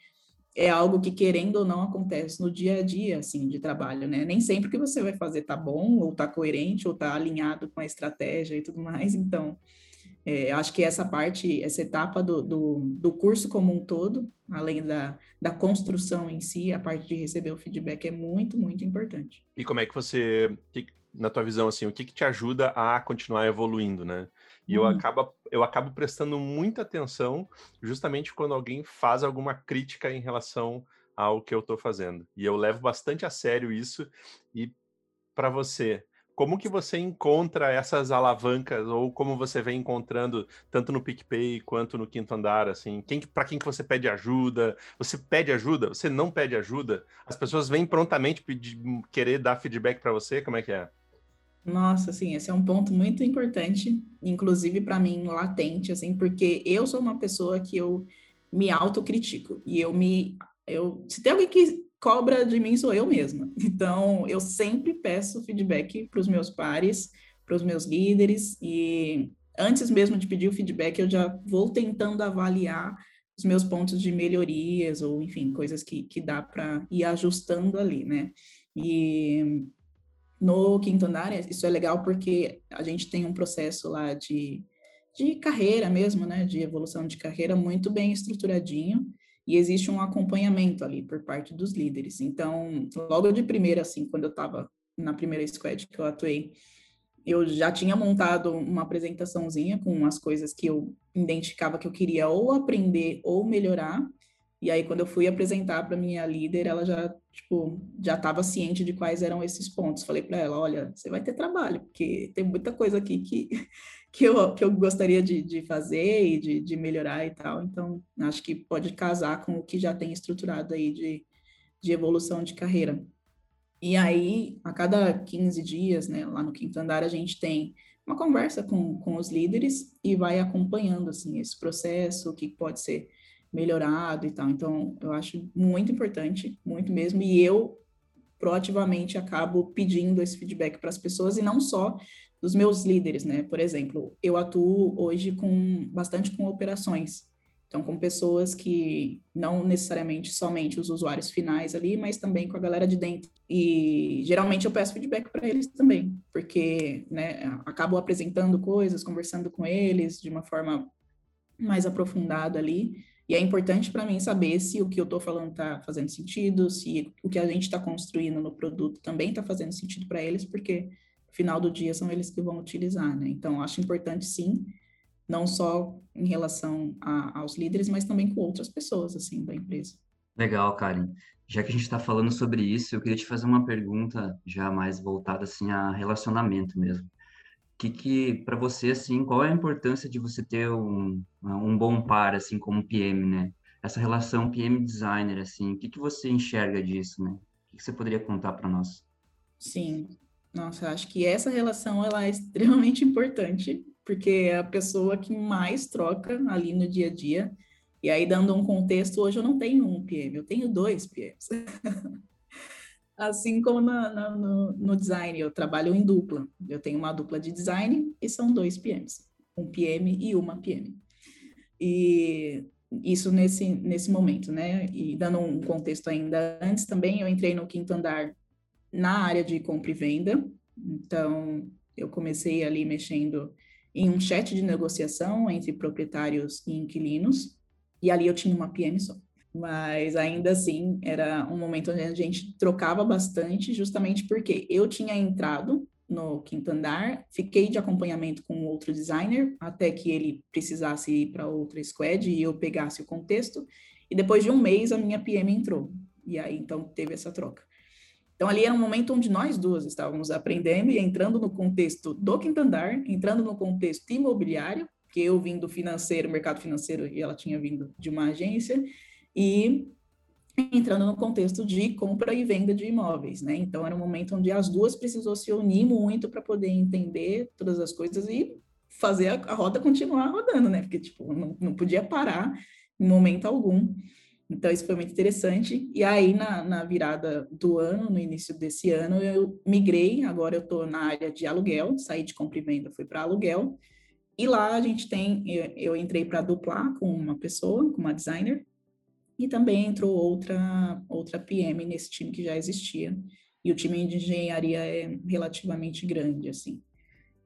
é algo que, querendo ou não, acontece no dia a dia, assim, de trabalho, né? Nem sempre que você vai fazer tá bom, ou tá coerente, ou tá alinhado com a estratégia e tudo mais. Então, é, acho que essa parte, essa etapa do, do, do, curso como um todo, além da, da construção em si, a parte de receber o feedback é muito, muito importante. E como é que você, na tua visão, assim, o que, que te ajuda a continuar evoluindo, né? E eu, uhum. acabo, eu acabo prestando muita atenção justamente quando alguém faz alguma crítica em relação ao que eu estou fazendo. E eu levo bastante a sério isso. E para você, como que você encontra essas alavancas ou como você vem encontrando tanto no PicPay quanto no Quinto Andar, assim, quem para quem que você pede ajuda? Você pede ajuda? Você não pede ajuda? As pessoas vêm prontamente pedir, querer dar feedback para você? Como é que é? Nossa, assim, esse é um ponto muito importante, inclusive para mim latente, assim, porque eu sou uma pessoa que eu me autocritico e eu me eu se tem alguém que cobra de mim sou eu mesma. Então, eu sempre peço feedback para os meus pares, para os meus líderes e antes mesmo de pedir o feedback, eu já vou tentando avaliar os meus pontos de melhorias ou enfim, coisas que que dá para ir ajustando ali, né? E no quinto andar, isso é legal porque a gente tem um processo lá de, de carreira mesmo, né, de evolução de carreira muito bem estruturadinho, e existe um acompanhamento ali por parte dos líderes. Então, logo de primeira, assim, quando eu estava na primeira squad que eu atuei, eu já tinha montado uma apresentaçãozinha com as coisas que eu identificava que eu queria ou aprender ou melhorar. E aí, quando eu fui apresentar para minha líder, ela já, tipo, já estava ciente de quais eram esses pontos. Falei para ela, olha, você vai ter trabalho, porque tem muita coisa aqui que, que, eu, que eu gostaria de, de fazer e de, de melhorar e tal. Então, acho que pode casar com o que já tem estruturado aí de, de evolução de carreira. E aí, a cada 15 dias, né, lá no quinto andar, a gente tem uma conversa com, com os líderes e vai acompanhando, assim, esse processo, o que pode ser melhorado e tal. Então, eu acho muito importante, muito mesmo, e eu proativamente acabo pedindo esse feedback para as pessoas e não só dos meus líderes, né? Por exemplo, eu atuo hoje com bastante com operações. Então, com pessoas que não necessariamente somente os usuários finais ali, mas também com a galera de dentro. E geralmente eu peço feedback para eles também, porque né, acabo apresentando coisas, conversando com eles de uma forma mais aprofundada ali. E é importante para mim saber se o que eu estou falando está fazendo sentido, se o que a gente está construindo no produto também está fazendo sentido para eles, porque no final do dia são eles que vão utilizar, né? Então, acho importante sim, não só em relação a, aos líderes, mas também com outras pessoas, assim, da empresa. Legal, Karen. Já que a gente está falando sobre isso, eu queria te fazer uma pergunta já mais voltada, assim, a relacionamento mesmo que, que para você, assim, qual é a importância de você ter um, um bom par, assim, como PM, né? Essa relação PM-designer, assim, o que, que você enxerga disso, né? O que, que você poderia contar para nós? Sim, nossa, acho que essa relação, ela é extremamente importante, porque é a pessoa que mais troca ali no dia a dia, e aí, dando um contexto, hoje eu não tenho um PM, eu tenho dois PMs. Assim como na, na, no, no, design, eu trabalho em dupla. Eu tenho uma dupla de design e são dois PMs, um PM e uma PM. E isso nesse, nesse momento, né? E dando um contexto ainda antes também, eu entrei no quinto andar na área de compra e venda. Então, eu comecei ali mexendo em um chat de negociação entre proprietários e inquilinos, e ali eu tinha uma PM só mas ainda assim era um momento onde a gente trocava bastante, justamente porque eu tinha entrado no quinto andar, fiquei de acompanhamento com outro designer até que ele precisasse ir para outra squad e eu pegasse o contexto, e depois de um mês a minha PM entrou, e aí então teve essa troca. Então ali era um momento onde nós duas estávamos aprendendo e entrando no contexto do quinto andar, entrando no contexto imobiliário, que eu vim do financeiro, mercado financeiro, e ela tinha vindo de uma agência, e entrando no contexto de compra e venda de imóveis, né? Então era um momento onde as duas precisou se unir muito para poder entender todas as coisas e fazer a, a, roda continuar rodando, né? Porque tipo não, não podia parar em momento algum. Então isso foi muito interessante. E aí na, na virada do ano, no início desse ano, eu migrei. Agora eu estou na área de aluguel, saí de compra e venda, fui para aluguel. E lá a gente tem, eu, eu entrei para duplar com uma pessoa, com uma designer, e também entrou outra, outra PM nesse time que já existia. E o time de engenharia é relativamente grande, assim.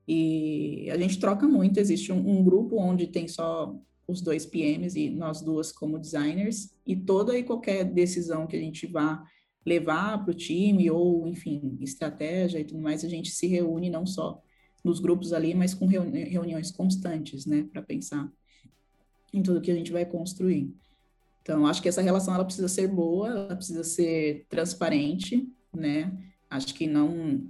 E a gente troca muito, existe um, um grupo onde tem só os dois PMs e nós duas como designers, e toda e qualquer decisão que a gente vá levar para o time, ou, enfim, estratégia e tudo mais, a gente se reúne não só nos grupos ali, mas com reuni reuniões constantes, né, para pensar em tudo que a gente vai construir. Então, acho que essa relação ela precisa ser boa, ela precisa ser transparente, né? Acho que não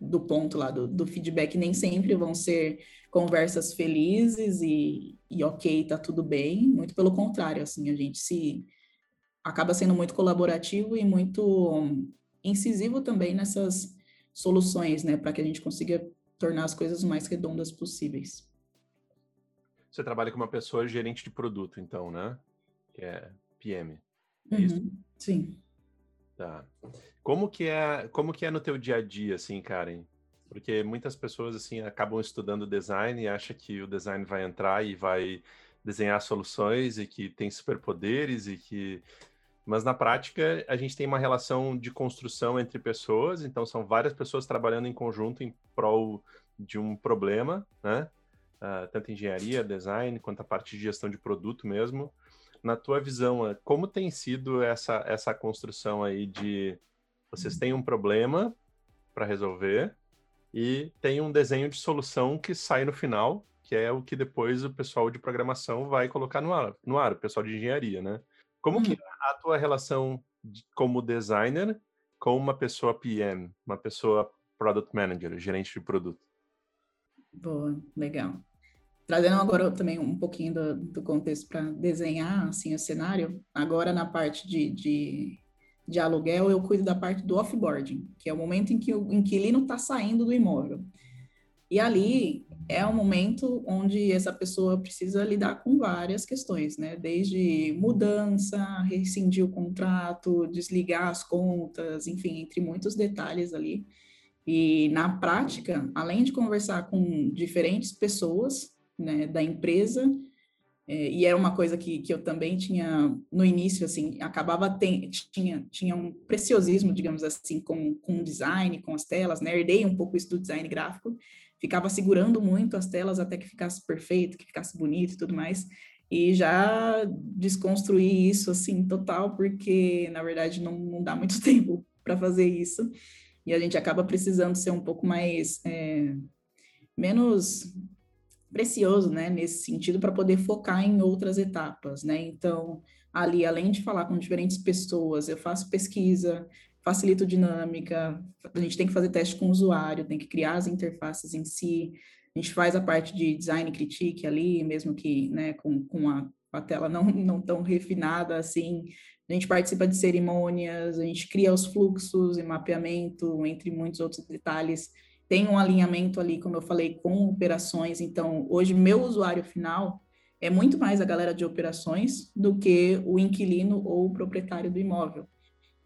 do ponto lá do, do feedback nem sempre vão ser conversas felizes e, e ok, tá tudo bem. Muito pelo contrário, assim, a gente se acaba sendo muito colaborativo e muito incisivo também nessas soluções, né, para que a gente consiga tornar as coisas mais redondas possíveis. Você trabalha com uma pessoa gerente de produto, então, né? Que é PM. É uhum, isso? Sim. Tá. Como que é, como que é no teu dia a dia, assim, Karen? Porque muitas pessoas, assim, acabam estudando design e acham que o design vai entrar e vai desenhar soluções e que tem superpoderes e que... Mas na prática, a gente tem uma relação de construção entre pessoas, então são várias pessoas trabalhando em conjunto em prol de um problema, né? Uh, tanto engenharia, design, quanto a parte de gestão de produto mesmo na tua visão, é, como tem sido essa, essa construção aí de vocês têm um problema para resolver e tem um desenho de solução que sai no final, que é o que depois o pessoal de programação vai colocar no ar, no ar o pessoal de engenharia, né? Como que uhum. é a tua relação de, como designer com uma pessoa PM, uma pessoa product manager, gerente de produto? Boa, legal. Trazendo agora também um pouquinho do, do contexto para desenhar assim o cenário, agora na parte de, de, de, aluguel eu cuido da parte do offboarding, que é o momento em que o inquilino está saindo do imóvel. E ali é o momento onde essa pessoa precisa lidar com várias questões, né? Desde mudança, rescindir o contrato, desligar as contas, enfim, entre muitos detalhes ali. E na prática, além de conversar com diferentes pessoas, né, da empresa, é, e era uma coisa que, que eu também tinha no início, assim, acabava tem, tinha tinha um preciosismo, digamos assim, com com o design, com as telas, né? Herdei um pouco isso do design gráfico, ficava segurando muito as telas até que ficasse perfeito, que ficasse bonito e tudo mais. E já desconstruí isso assim total, porque na verdade não, não dá muito tempo para fazer isso. E a gente acaba precisando ser um pouco mais é, menos precioso, né, nesse sentido, para poder focar em outras etapas, né? Então, ali, além de falar com diferentes pessoas, eu faço pesquisa, facilito dinâmica, a gente tem que fazer teste com o usuário, tem que criar as interfaces em si, a gente faz a parte de design critique ali, mesmo que, né, com, com a, a tela não, não tão refinada assim, a gente participa de cerimônias, a gente cria os fluxos e mapeamento, entre muitos outros detalhes, tem um alinhamento ali, como eu falei, com operações. Então, hoje, meu usuário final é muito mais a galera de operações do que o inquilino ou o proprietário do imóvel.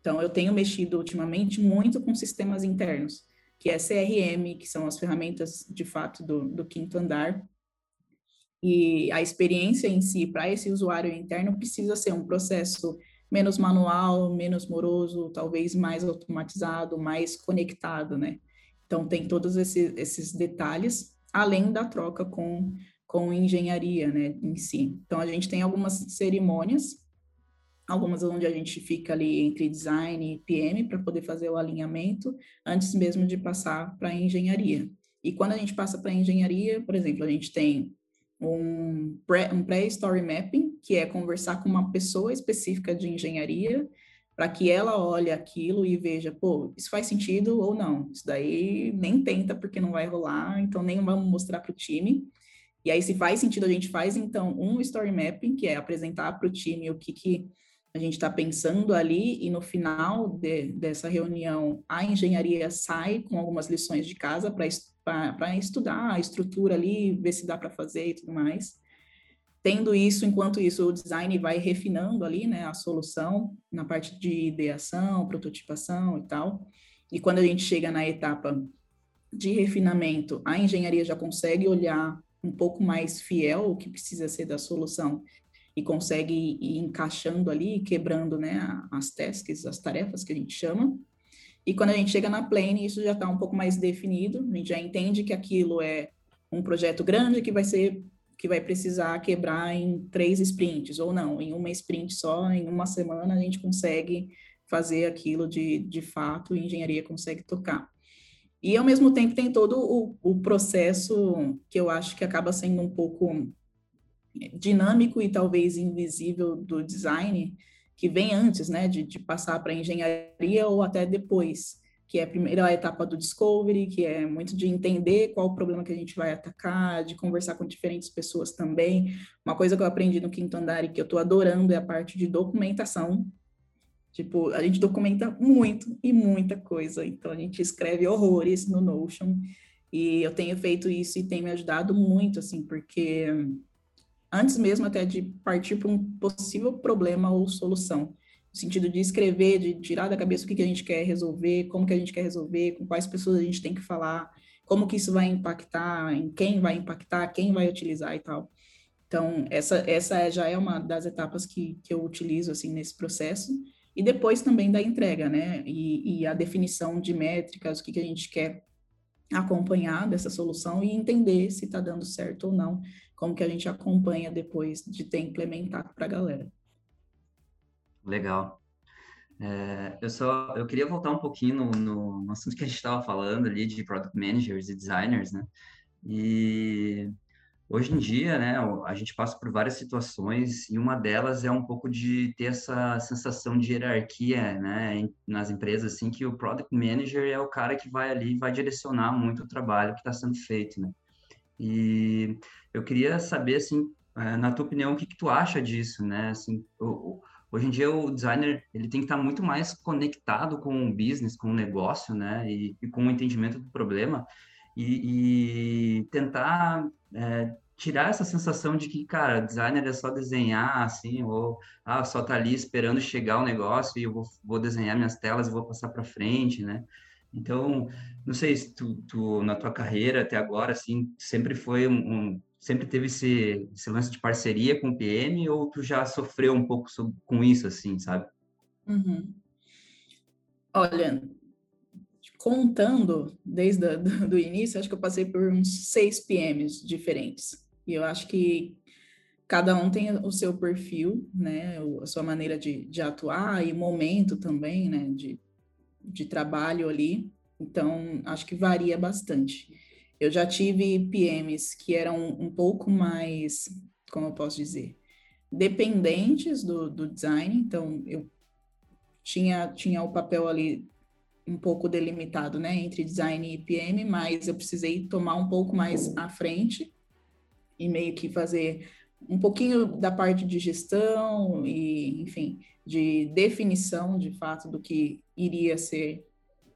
Então, eu tenho mexido ultimamente muito com sistemas internos, que é CRM, que são as ferramentas de fato do, do quinto andar. E a experiência em si, para esse usuário interno, precisa ser um processo menos manual, menos moroso, talvez mais automatizado, mais conectado, né? Então, tem todos esses, esses detalhes, além da troca com, com engenharia, né, em si. Então, a gente tem algumas cerimônias, algumas onde a gente fica ali entre design e PM para poder fazer o alinhamento, antes mesmo de passar para a engenharia. E quando a gente passa para a engenharia, por exemplo, a gente tem um pré-story um pré mapping, que é conversar com uma pessoa específica de engenharia para que ela olhe aquilo e veja, pô, isso faz sentido ou não. Isso daí nem tenta porque não vai rolar, então nem vamos mostrar para o time. E aí, se faz sentido, a gente faz então um story mapping, que é apresentar para o time o que, que a gente está pensando ali, e no final de, dessa reunião, a engenharia sai com algumas lições de casa para estudar a estrutura ali, ver se dá para fazer e tudo mais. Tendo isso, enquanto isso, o design vai refinando ali, né, a solução na parte de ideação, prototipação e tal. E quando a gente chega na etapa de refinamento, a engenharia já consegue olhar um pouco mais fiel o que precisa ser da solução e consegue ir encaixando ali, quebrando, né, as tasks, as tarefas que a gente chama. E quando a gente chega na plane, isso já está um pouco mais definido, a gente já entende que aquilo é um projeto grande que vai ser que vai precisar quebrar em três sprints, ou não, em uma sprint só, em uma semana a gente consegue fazer aquilo de, de fato e engenharia consegue tocar. E, ao mesmo tempo, tem todo o, o processo que eu acho que acaba sendo um pouco dinâmico e talvez invisível do design, que vem antes, né, de, de passar para a engenharia ou até depois, que é a primeira etapa do discovery, que é muito de entender qual o problema que a gente vai atacar, de conversar com diferentes pessoas também. Uma coisa que eu aprendi no quinto andar e que eu estou adorando é a parte de documentação. Tipo, a gente documenta muito e muita coisa, então a gente escreve horrores no Notion, e eu tenho feito isso e tem me ajudado muito, assim, porque antes mesmo até de partir para um possível problema ou solução, no sentido de escrever, de tirar da cabeça o que, que a gente quer resolver, como que a gente quer resolver, com quais pessoas a gente tem que falar, como que isso vai impactar, em quem vai impactar, quem vai utilizar e tal. Então, essa, essa já é uma das etapas que, que eu utilizo, assim, nesse processo. E depois também da entrega, né? E, e a definição de métricas, o que, que a gente quer acompanhar dessa solução e entender se está dando certo ou não, como que a gente acompanha depois de ter implementado para a galera. Legal. É, eu só eu queria voltar um pouquinho no, no, assunto que a gente estava falando ali de product managers e designers, né? E hoje em dia, né, a gente passa por várias situações e uma delas é um pouco de ter essa sensação de hierarquia, né, nas empresas, assim, que o product manager é o cara que vai ali vai direcionar muito o trabalho que está sendo feito, né? E eu queria saber, assim, é, na tua opinião, o que, que tu acha disso, né? Assim, o, Hoje em dia o designer ele tem que estar muito mais conectado com o business, com o negócio, né, e, e com o entendimento do problema e, e tentar é, tirar essa sensação de que, cara, designer é só desenhar assim, ou ah, só tá ali esperando chegar o negócio e eu vou, vou desenhar minhas telas e vou passar para frente, né? Então, não sei se tu, tu, na tua carreira até agora, assim, sempre foi um, um sempre teve esse, esse lance de parceria com o PM ou tu já sofreu um pouco com isso, assim, sabe? Uhum. Olha, contando desde o do, do início, acho que eu passei por uns seis PMs diferentes. E eu acho que cada um tem o seu perfil, né, a sua maneira de, de atuar e momento também, né, de, de trabalho ali. Então, acho que varia bastante. Eu já tive PMs que eram um pouco mais, como eu posso dizer, dependentes do, do design, então eu tinha, tinha o papel ali um pouco delimitado, né, entre design e PM, mas eu precisei tomar um pouco mais à frente e meio que fazer um pouquinho da parte de gestão e, enfim, de definição de fato do que iria ser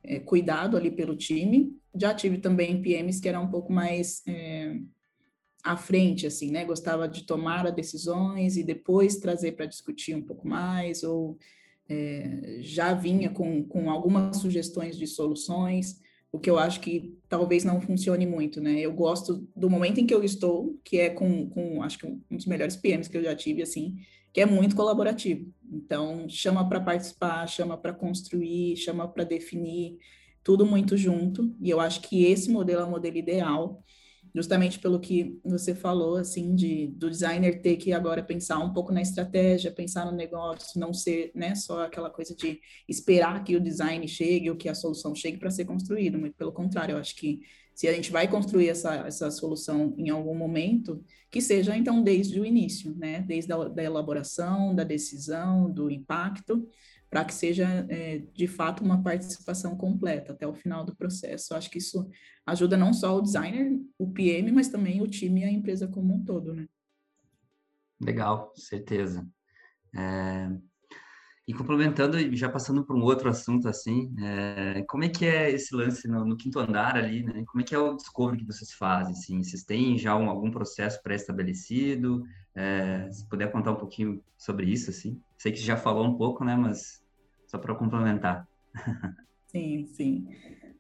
é, cuidado ali pelo time. Já tive também PMs que eram um pouco mais é, à frente, assim, né? Gostava de tomar as decisões e depois trazer para discutir um pouco mais, ou é, já vinha com, com algumas sugestões de soluções, o que eu acho que talvez não funcione muito, né? Eu gosto do momento em que eu estou, que é com, com acho que um dos melhores PMs que eu já tive, assim, que é muito colaborativo. Então, chama para participar, chama para construir, chama para definir, tudo muito junto. E eu acho que esse modelo é o modelo ideal, justamente pelo que você falou, assim, de do designer ter que agora pensar um pouco na estratégia, pensar no negócio, não ser, né, só aquela coisa de esperar que o design chegue ou que a solução chegue para ser construído. Muito pelo contrário, eu acho que se a gente vai construir essa, essa solução em algum momento, que seja então desde o início, né? Desde a da elaboração, da decisão, do impacto, para que seja é, de fato uma participação completa até o final do processo. Eu acho que isso ajuda não só o designer, o PM, mas também o time e a empresa como um todo, né? Legal, certeza. É, e complementando, já passando para um outro assunto assim, é, como é que é esse lance no, no, quinto andar ali, né? Como é que é o discovery que vocês fazem, assim? Vocês têm já um, algum processo pré-estabelecido? É, se puder contar um pouquinho sobre isso, assim. Sei que já falou um pouco, né? Mas só para complementar. Sim, sim.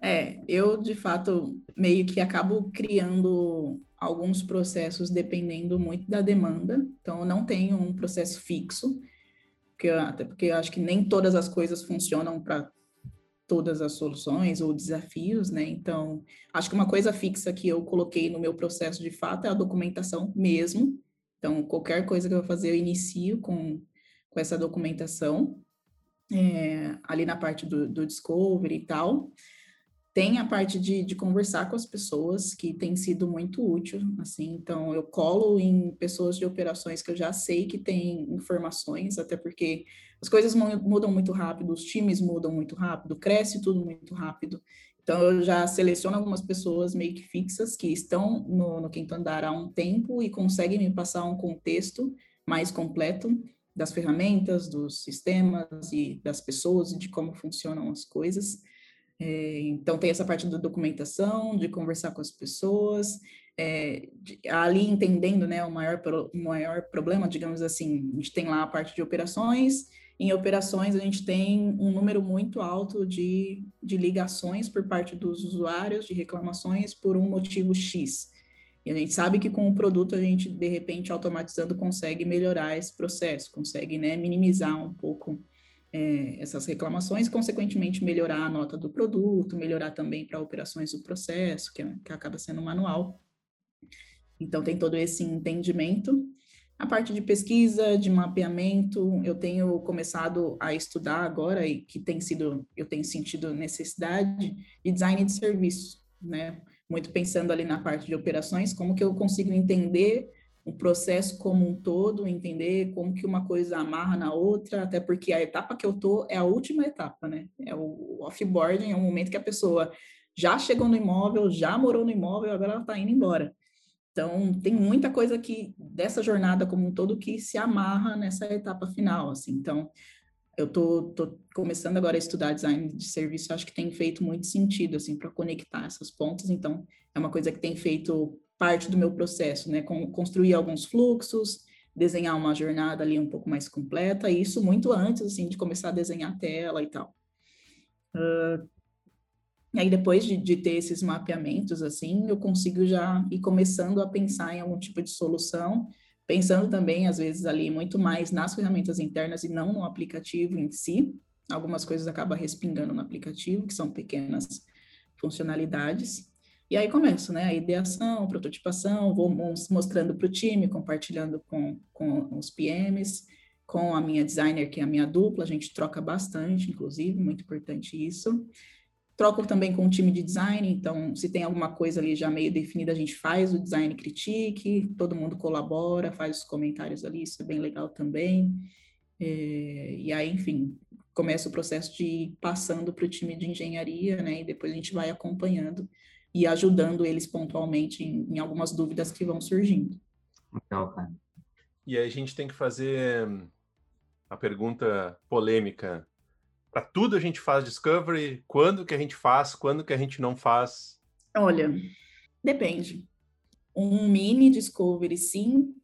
É, eu de fato meio que acabo criando alguns processos dependendo muito da demanda. Então, eu não tenho um processo fixo porque, até porque acho que nem todas as coisas funcionam para todas as soluções ou desafios, né? Então, acho que uma coisa fixa que eu coloquei no meu processo de fato é a documentação mesmo. Então, qualquer coisa que eu vou fazer, eu inicio com, com essa documentação, é, ali na parte do, do discovery e tal. Tem a parte de, de, conversar com as pessoas, que tem sido muito útil, assim, então eu colo em pessoas de operações que eu já sei que tem informações, até porque as coisas mudam muito rápido, os times mudam muito rápido, cresce tudo muito rápido, então eu já seleciono algumas pessoas meio que fixas que estão no, no quinto andar há um tempo e conseguem me passar um contexto mais completo das ferramentas, dos sistemas e das pessoas e de como funcionam as coisas. É, então, tem essa parte da documentação, de conversar com as pessoas, é, de, ali entendendo né, o, maior, o maior problema, digamos assim, a gente tem lá a parte de operações, em operações a gente tem um número muito alto de, de ligações por parte dos usuários, de reclamações por um motivo X. E a gente sabe que com o produto a gente, de repente, automatizando, consegue melhorar esse processo, consegue né, minimizar um pouco é, essas reclamações, consequentemente melhorar a nota do produto, melhorar também para operações do processo, que, é, que acaba sendo manual. Então, tem todo esse entendimento. a parte de pesquisa, de mapeamento, eu tenho começado a estudar agora e que tem sido, eu tenho sentido necessidade de design de serviço, né? Muito pensando ali na parte de operações, como que eu consigo entender o processo como um todo, entender como que uma coisa amarra na outra, até porque a etapa que eu tô é a última etapa, né? É o offboarding, é o momento que a pessoa já chegou no imóvel, já morou no imóvel, agora ela está indo embora. Então, tem muita coisa que dessa jornada como um todo que se amarra nessa etapa final, assim. Então, eu tô, tô começando agora a estudar design de serviço, acho que tem feito muito sentido, assim, para conectar essas pontas. Então, é uma coisa que tem feito parte do meu processo, né? Construir alguns fluxos, desenhar uma jornada ali um pouco mais completa, e isso muito antes, assim, de começar a desenhar a tela e tal. Uh, e aí, depois de, de, ter esses mapeamentos, assim, eu consigo já ir começando a pensar em algum tipo de solução, pensando também, às vezes, ali muito mais nas ferramentas internas e não no aplicativo em si. Algumas coisas acabam respingando no aplicativo, que são pequenas funcionalidades. E aí começo, né? A ideação, prototipação, vou mostrando para o time, compartilhando com, com os PMs, com a minha designer, que é a minha dupla, a gente troca bastante, inclusive, muito importante isso. Troco também com o time de design, então, se tem alguma coisa ali já meio definida, a gente faz o design critique, todo mundo colabora, faz os comentários ali, isso é bem legal também. É, e aí, enfim, começa o processo de ir passando para o time de engenharia, né? E depois a gente vai acompanhando e ajudando eles pontualmente em, em algumas dúvidas que vão surgindo. Legal, cara. E aí a gente tem que fazer a pergunta polêmica para tudo a gente faz discovery? Quando que a gente faz? Quando que a gente não faz? Olha, depende. Um mini discovery, sim,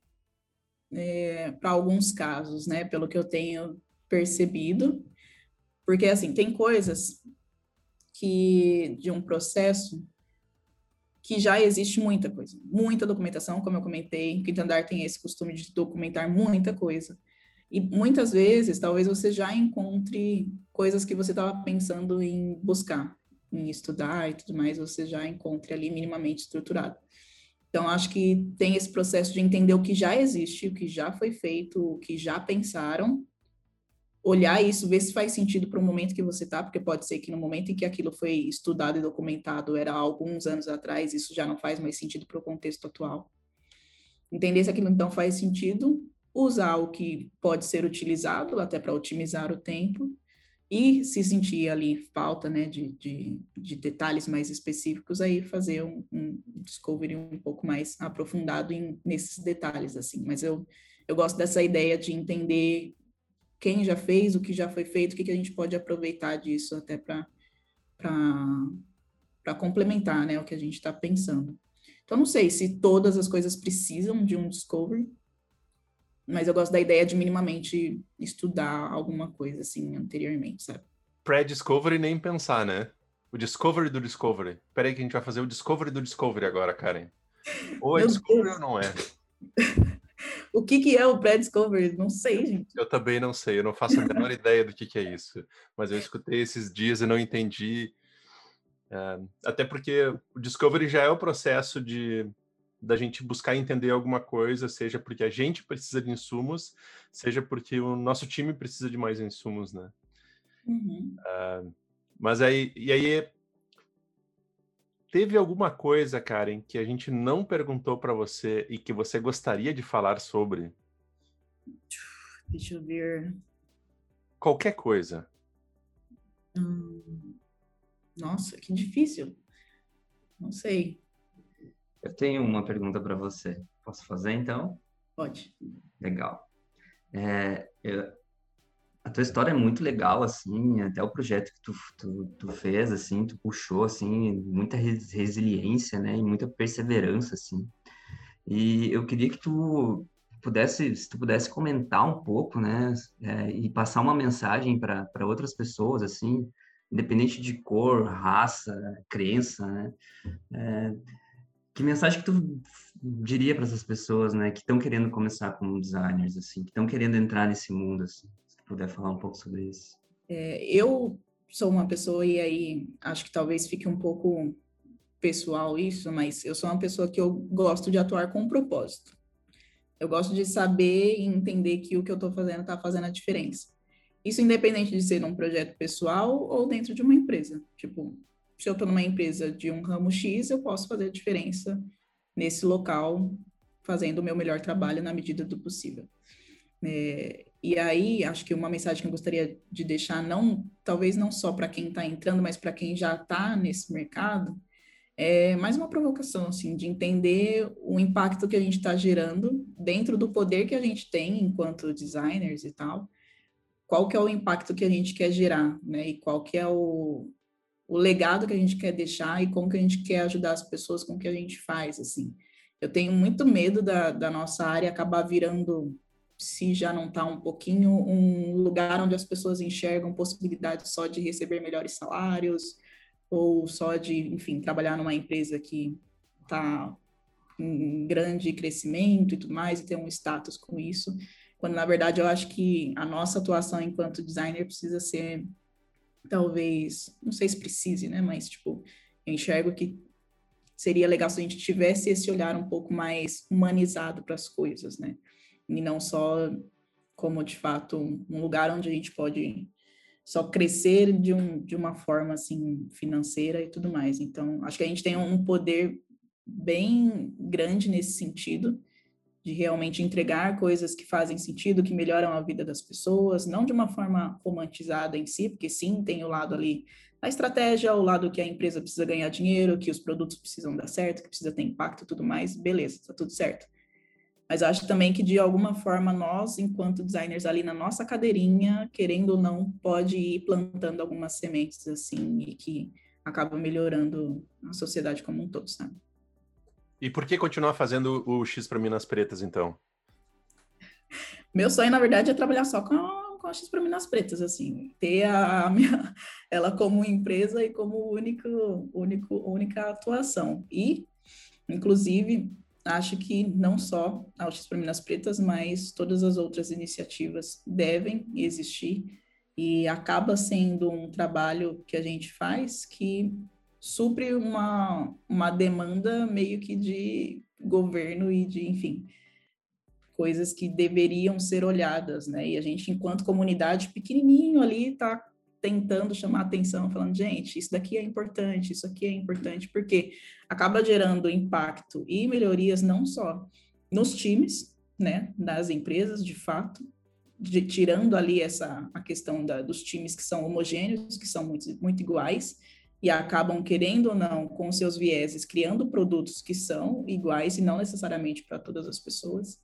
é, para alguns casos, né? Pelo que eu tenho percebido. Porque, assim, tem coisas que, de um processo, que já existe muita coisa, muita documentação, como eu comentei, Quinto Andar tem esse costume de documentar muita coisa. E muitas vezes, talvez você já encontre coisas que você estava pensando em buscar, em estudar e tudo mais, você já encontre ali minimamente estruturado. Então, acho que tem esse processo de entender o que já existe, o que já foi feito, o que já pensaram, olhar isso, ver se faz sentido para o momento que você está, porque pode ser que no momento em que aquilo foi estudado e documentado era alguns anos atrás, isso já não faz mais sentido para o contexto atual. Entender se aquilo então faz sentido usar o que pode ser utilizado até para otimizar o tempo e se sentir ali falta né, de, de, de detalhes mais específicos, aí fazer um, um, discovery um pouco mais aprofundado em, nesses detalhes, assim. Mas eu, eu gosto dessa ideia de entender quem já fez, o que já foi feito, o que, que a gente pode aproveitar disso até para complementar né, o que a gente está pensando. Então, não sei se todas as coisas precisam de um discovery, mas eu gosto da ideia de minimamente estudar alguma coisa assim anteriormente, sabe? Pré-discovery nem pensar, né? O discovery do discovery. Peraí que a gente vai fazer o discovery do discovery agora, Karen. Ou é Meu discovery Deus. ou não é? o que, que é o pré-discovery? Não sei, gente. Eu também não sei, eu não faço a menor ideia do que, que é isso. Mas eu escutei esses dias e não entendi. Uh, até porque o discovery já é o processo de da gente buscar entender alguma coisa, seja porque a gente precisa de insumos, seja porque o nosso time precisa de mais insumos, né? Uhum. Uh, mas aí, e aí, teve alguma coisa, Karen, que a gente não perguntou para você e que você gostaria de falar sobre? Deixa eu ver. Qualquer coisa. Hum, nossa, que difícil. Não sei. Eu tenho uma pergunta para você. Posso fazer então? Pode. Legal. É, eu, a tua história é muito legal, assim, até o projeto que tu, tu, tu fez, assim, tu puxou, assim, muita res, resiliência, né, e muita perseverança, assim. E eu queria que tu pudesse, se tu pudesse comentar um pouco, né, é, e passar uma mensagem para outras pessoas, assim, independente de cor, raça, crença, né, é, que mensagem que tu diria para essas pessoas, né, que estão querendo começar como designers, assim, que estão querendo entrar nesse mundo, assim, puder falar um pouco sobre isso? É, eu sou uma pessoa e aí acho que talvez fique um pouco pessoal isso, mas eu sou uma pessoa que eu gosto de atuar com um propósito. Eu gosto de saber e entender que o que eu estou fazendo está fazendo a diferença. Isso independente de ser um projeto pessoal ou dentro de uma empresa. Tipo, se eu estou numa empresa de um ramo X, eu posso fazer a diferença nesse local, fazendo o meu melhor trabalho na medida do possível. É, e aí, acho que uma mensagem que eu gostaria de deixar, não, talvez não só para quem está entrando, mas para quem já está nesse mercado, é mais uma provocação, assim, de entender o impacto que a gente está gerando dentro do poder que a gente tem enquanto designers e tal, qual que é o impacto que a gente quer gerar, né, e qual que é o, o legado que a gente quer deixar e como que a gente quer ajudar as pessoas com o que a gente faz, assim. Eu tenho muito medo da, da nossa área acabar virando se já não está um pouquinho um lugar onde as pessoas enxergam possibilidades só de receber melhores salários ou só de, enfim, trabalhar numa empresa que está em grande crescimento e tudo mais e ter um status com isso, quando na verdade eu acho que a nossa atuação enquanto designer precisa ser talvez, não sei se precise, né, mas tipo, eu enxergo que seria legal se a gente tivesse esse olhar um pouco mais humanizado para as coisas, né? E não só como de fato um lugar onde a gente pode só crescer de, um, de uma forma assim financeira e tudo mais. Então, acho que a gente tem um poder bem grande nesse sentido de realmente entregar coisas que fazem sentido, que melhoram a vida das pessoas, não de uma forma romantizada em si, porque sim, tem o lado ali da estratégia, o lado que a empresa precisa ganhar dinheiro, que os produtos precisam dar certo, que precisa ter impacto e tudo mais, beleza, tá tudo certo. Mas acho também que, de alguma forma, nós, enquanto designers ali na nossa cadeirinha, querendo ou não, pode ir plantando algumas sementes, assim, e que acabam melhorando a sociedade como um todo, sabe? E por que continuar fazendo o X para Minas Pretas, então? Meu sonho, na verdade, é trabalhar só com a, com a X para Minas Pretas, assim, ter a, a minha, ela como empresa e como único, único, única atuação. E, inclusive, acho que não só a Altis para Minas Pretas, mas todas as outras iniciativas devem existir e acaba sendo um trabalho que a gente faz que supre uma, uma demanda meio que de governo e de, enfim, coisas que deveriam ser olhadas, né? E a gente, enquanto comunidade pequenininho ali, está tentando chamar atenção, falando, gente, isso daqui é importante, isso aqui é importante, porque acaba gerando impacto e melhorias não só nos times, né, das empresas, de fato, de, tirando ali essa a questão da, dos times que são homogêneos, que são muito, muito iguais, e acabam querendo ou não, com seus vieses, criando produtos que são iguais e não necessariamente para todas as pessoas.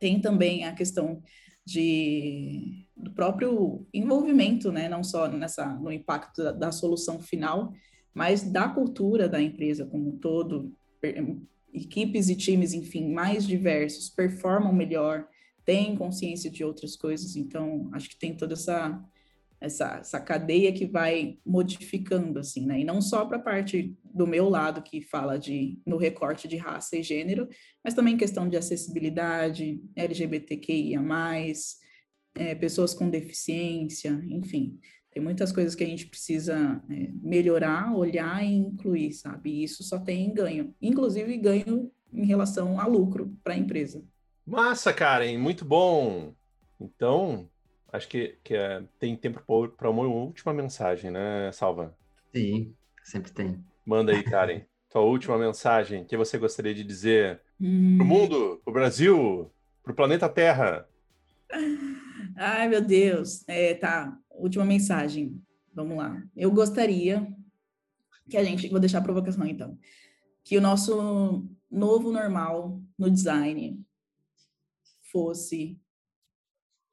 Tem também a questão de, do próprio envolvimento, né, não só nessa, no impacto da, da solução final, mas da cultura da empresa como um todo, equipes e times, enfim, mais diversos, performam melhor, têm consciência de outras coisas, então acho que tem toda essa essa, essa cadeia que vai modificando, assim, né? E não só para a parte do meu lado, que fala de no recorte de raça e gênero, mas também questão de acessibilidade, LGBTQIA, é, pessoas com deficiência, enfim. Tem muitas coisas que a gente precisa é, melhorar, olhar e incluir, sabe? E isso só tem ganho, inclusive ganho em relação a lucro para a empresa. Massa, Karen, muito bom. Então, acho que, que é, tem tempo para uma última mensagem, né, Salva? Sim, sempre tem. Manda aí, Karen, tua última mensagem que você gostaria de dizer hum. para o mundo, para o Brasil, para o planeta Terra. Ai, meu Deus. É, tá, última mensagem. Vamos lá. Eu gostaria que a gente, vou deixar a provocação então, que o nosso novo normal no design fosse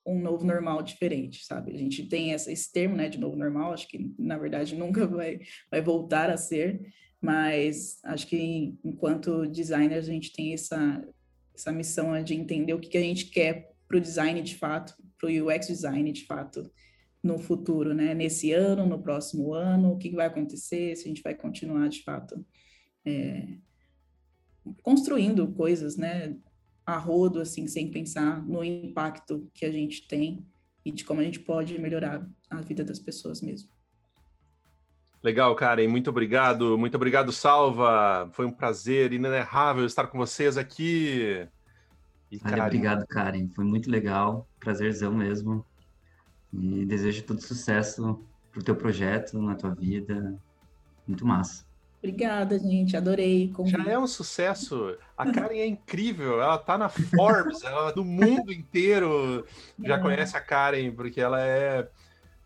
um novo normal diferente, sabe? A gente tem essa, esse termo, né, de novo normal, acho que na verdade nunca vai, vai voltar a ser, mas acho que enquanto designers a gente tem essa, essa missão de entender o que, que a gente quer para o design de fato, para o UX design de fato no futuro, né? Nesse ano, no próximo ano, o que vai acontecer, se a gente vai continuar de fato é, construindo coisas, né? A rodo, assim, sem pensar no impacto que a gente tem e de como a gente pode melhorar a vida das pessoas mesmo. Legal, Karen, muito obrigado. Muito obrigado, Salva. Foi um prazer inenarrável estar com vocês aqui. E, Olha, obrigado, Karen. Foi muito legal, prazerzão mesmo. E desejo todo sucesso pro teu projeto, na tua vida. Muito massa. Obrigada, gente. Adorei. Já é um sucesso. A Karen é incrível. Ela tá na Forbes, ela do mundo inteiro já é. conhece a Karen, porque ela é,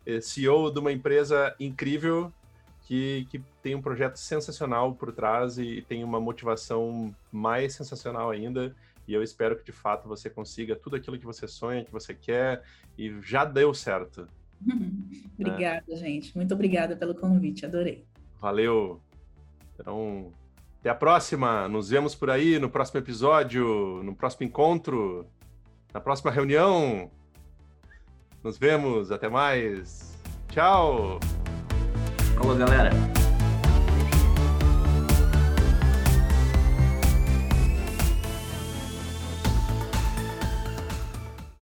é CEO de uma empresa incrível que, que tem um projeto sensacional por trás e tem uma motivação mais sensacional ainda. E eu espero que de fato você consiga tudo aquilo que você sonha, que você quer, e já deu certo. obrigada, é. gente. Muito obrigada pelo convite, adorei. Valeu. Então, até a próxima. Nos vemos por aí no próximo episódio, no próximo encontro, na próxima reunião. Nos vemos. Até mais. Tchau. Falou, galera.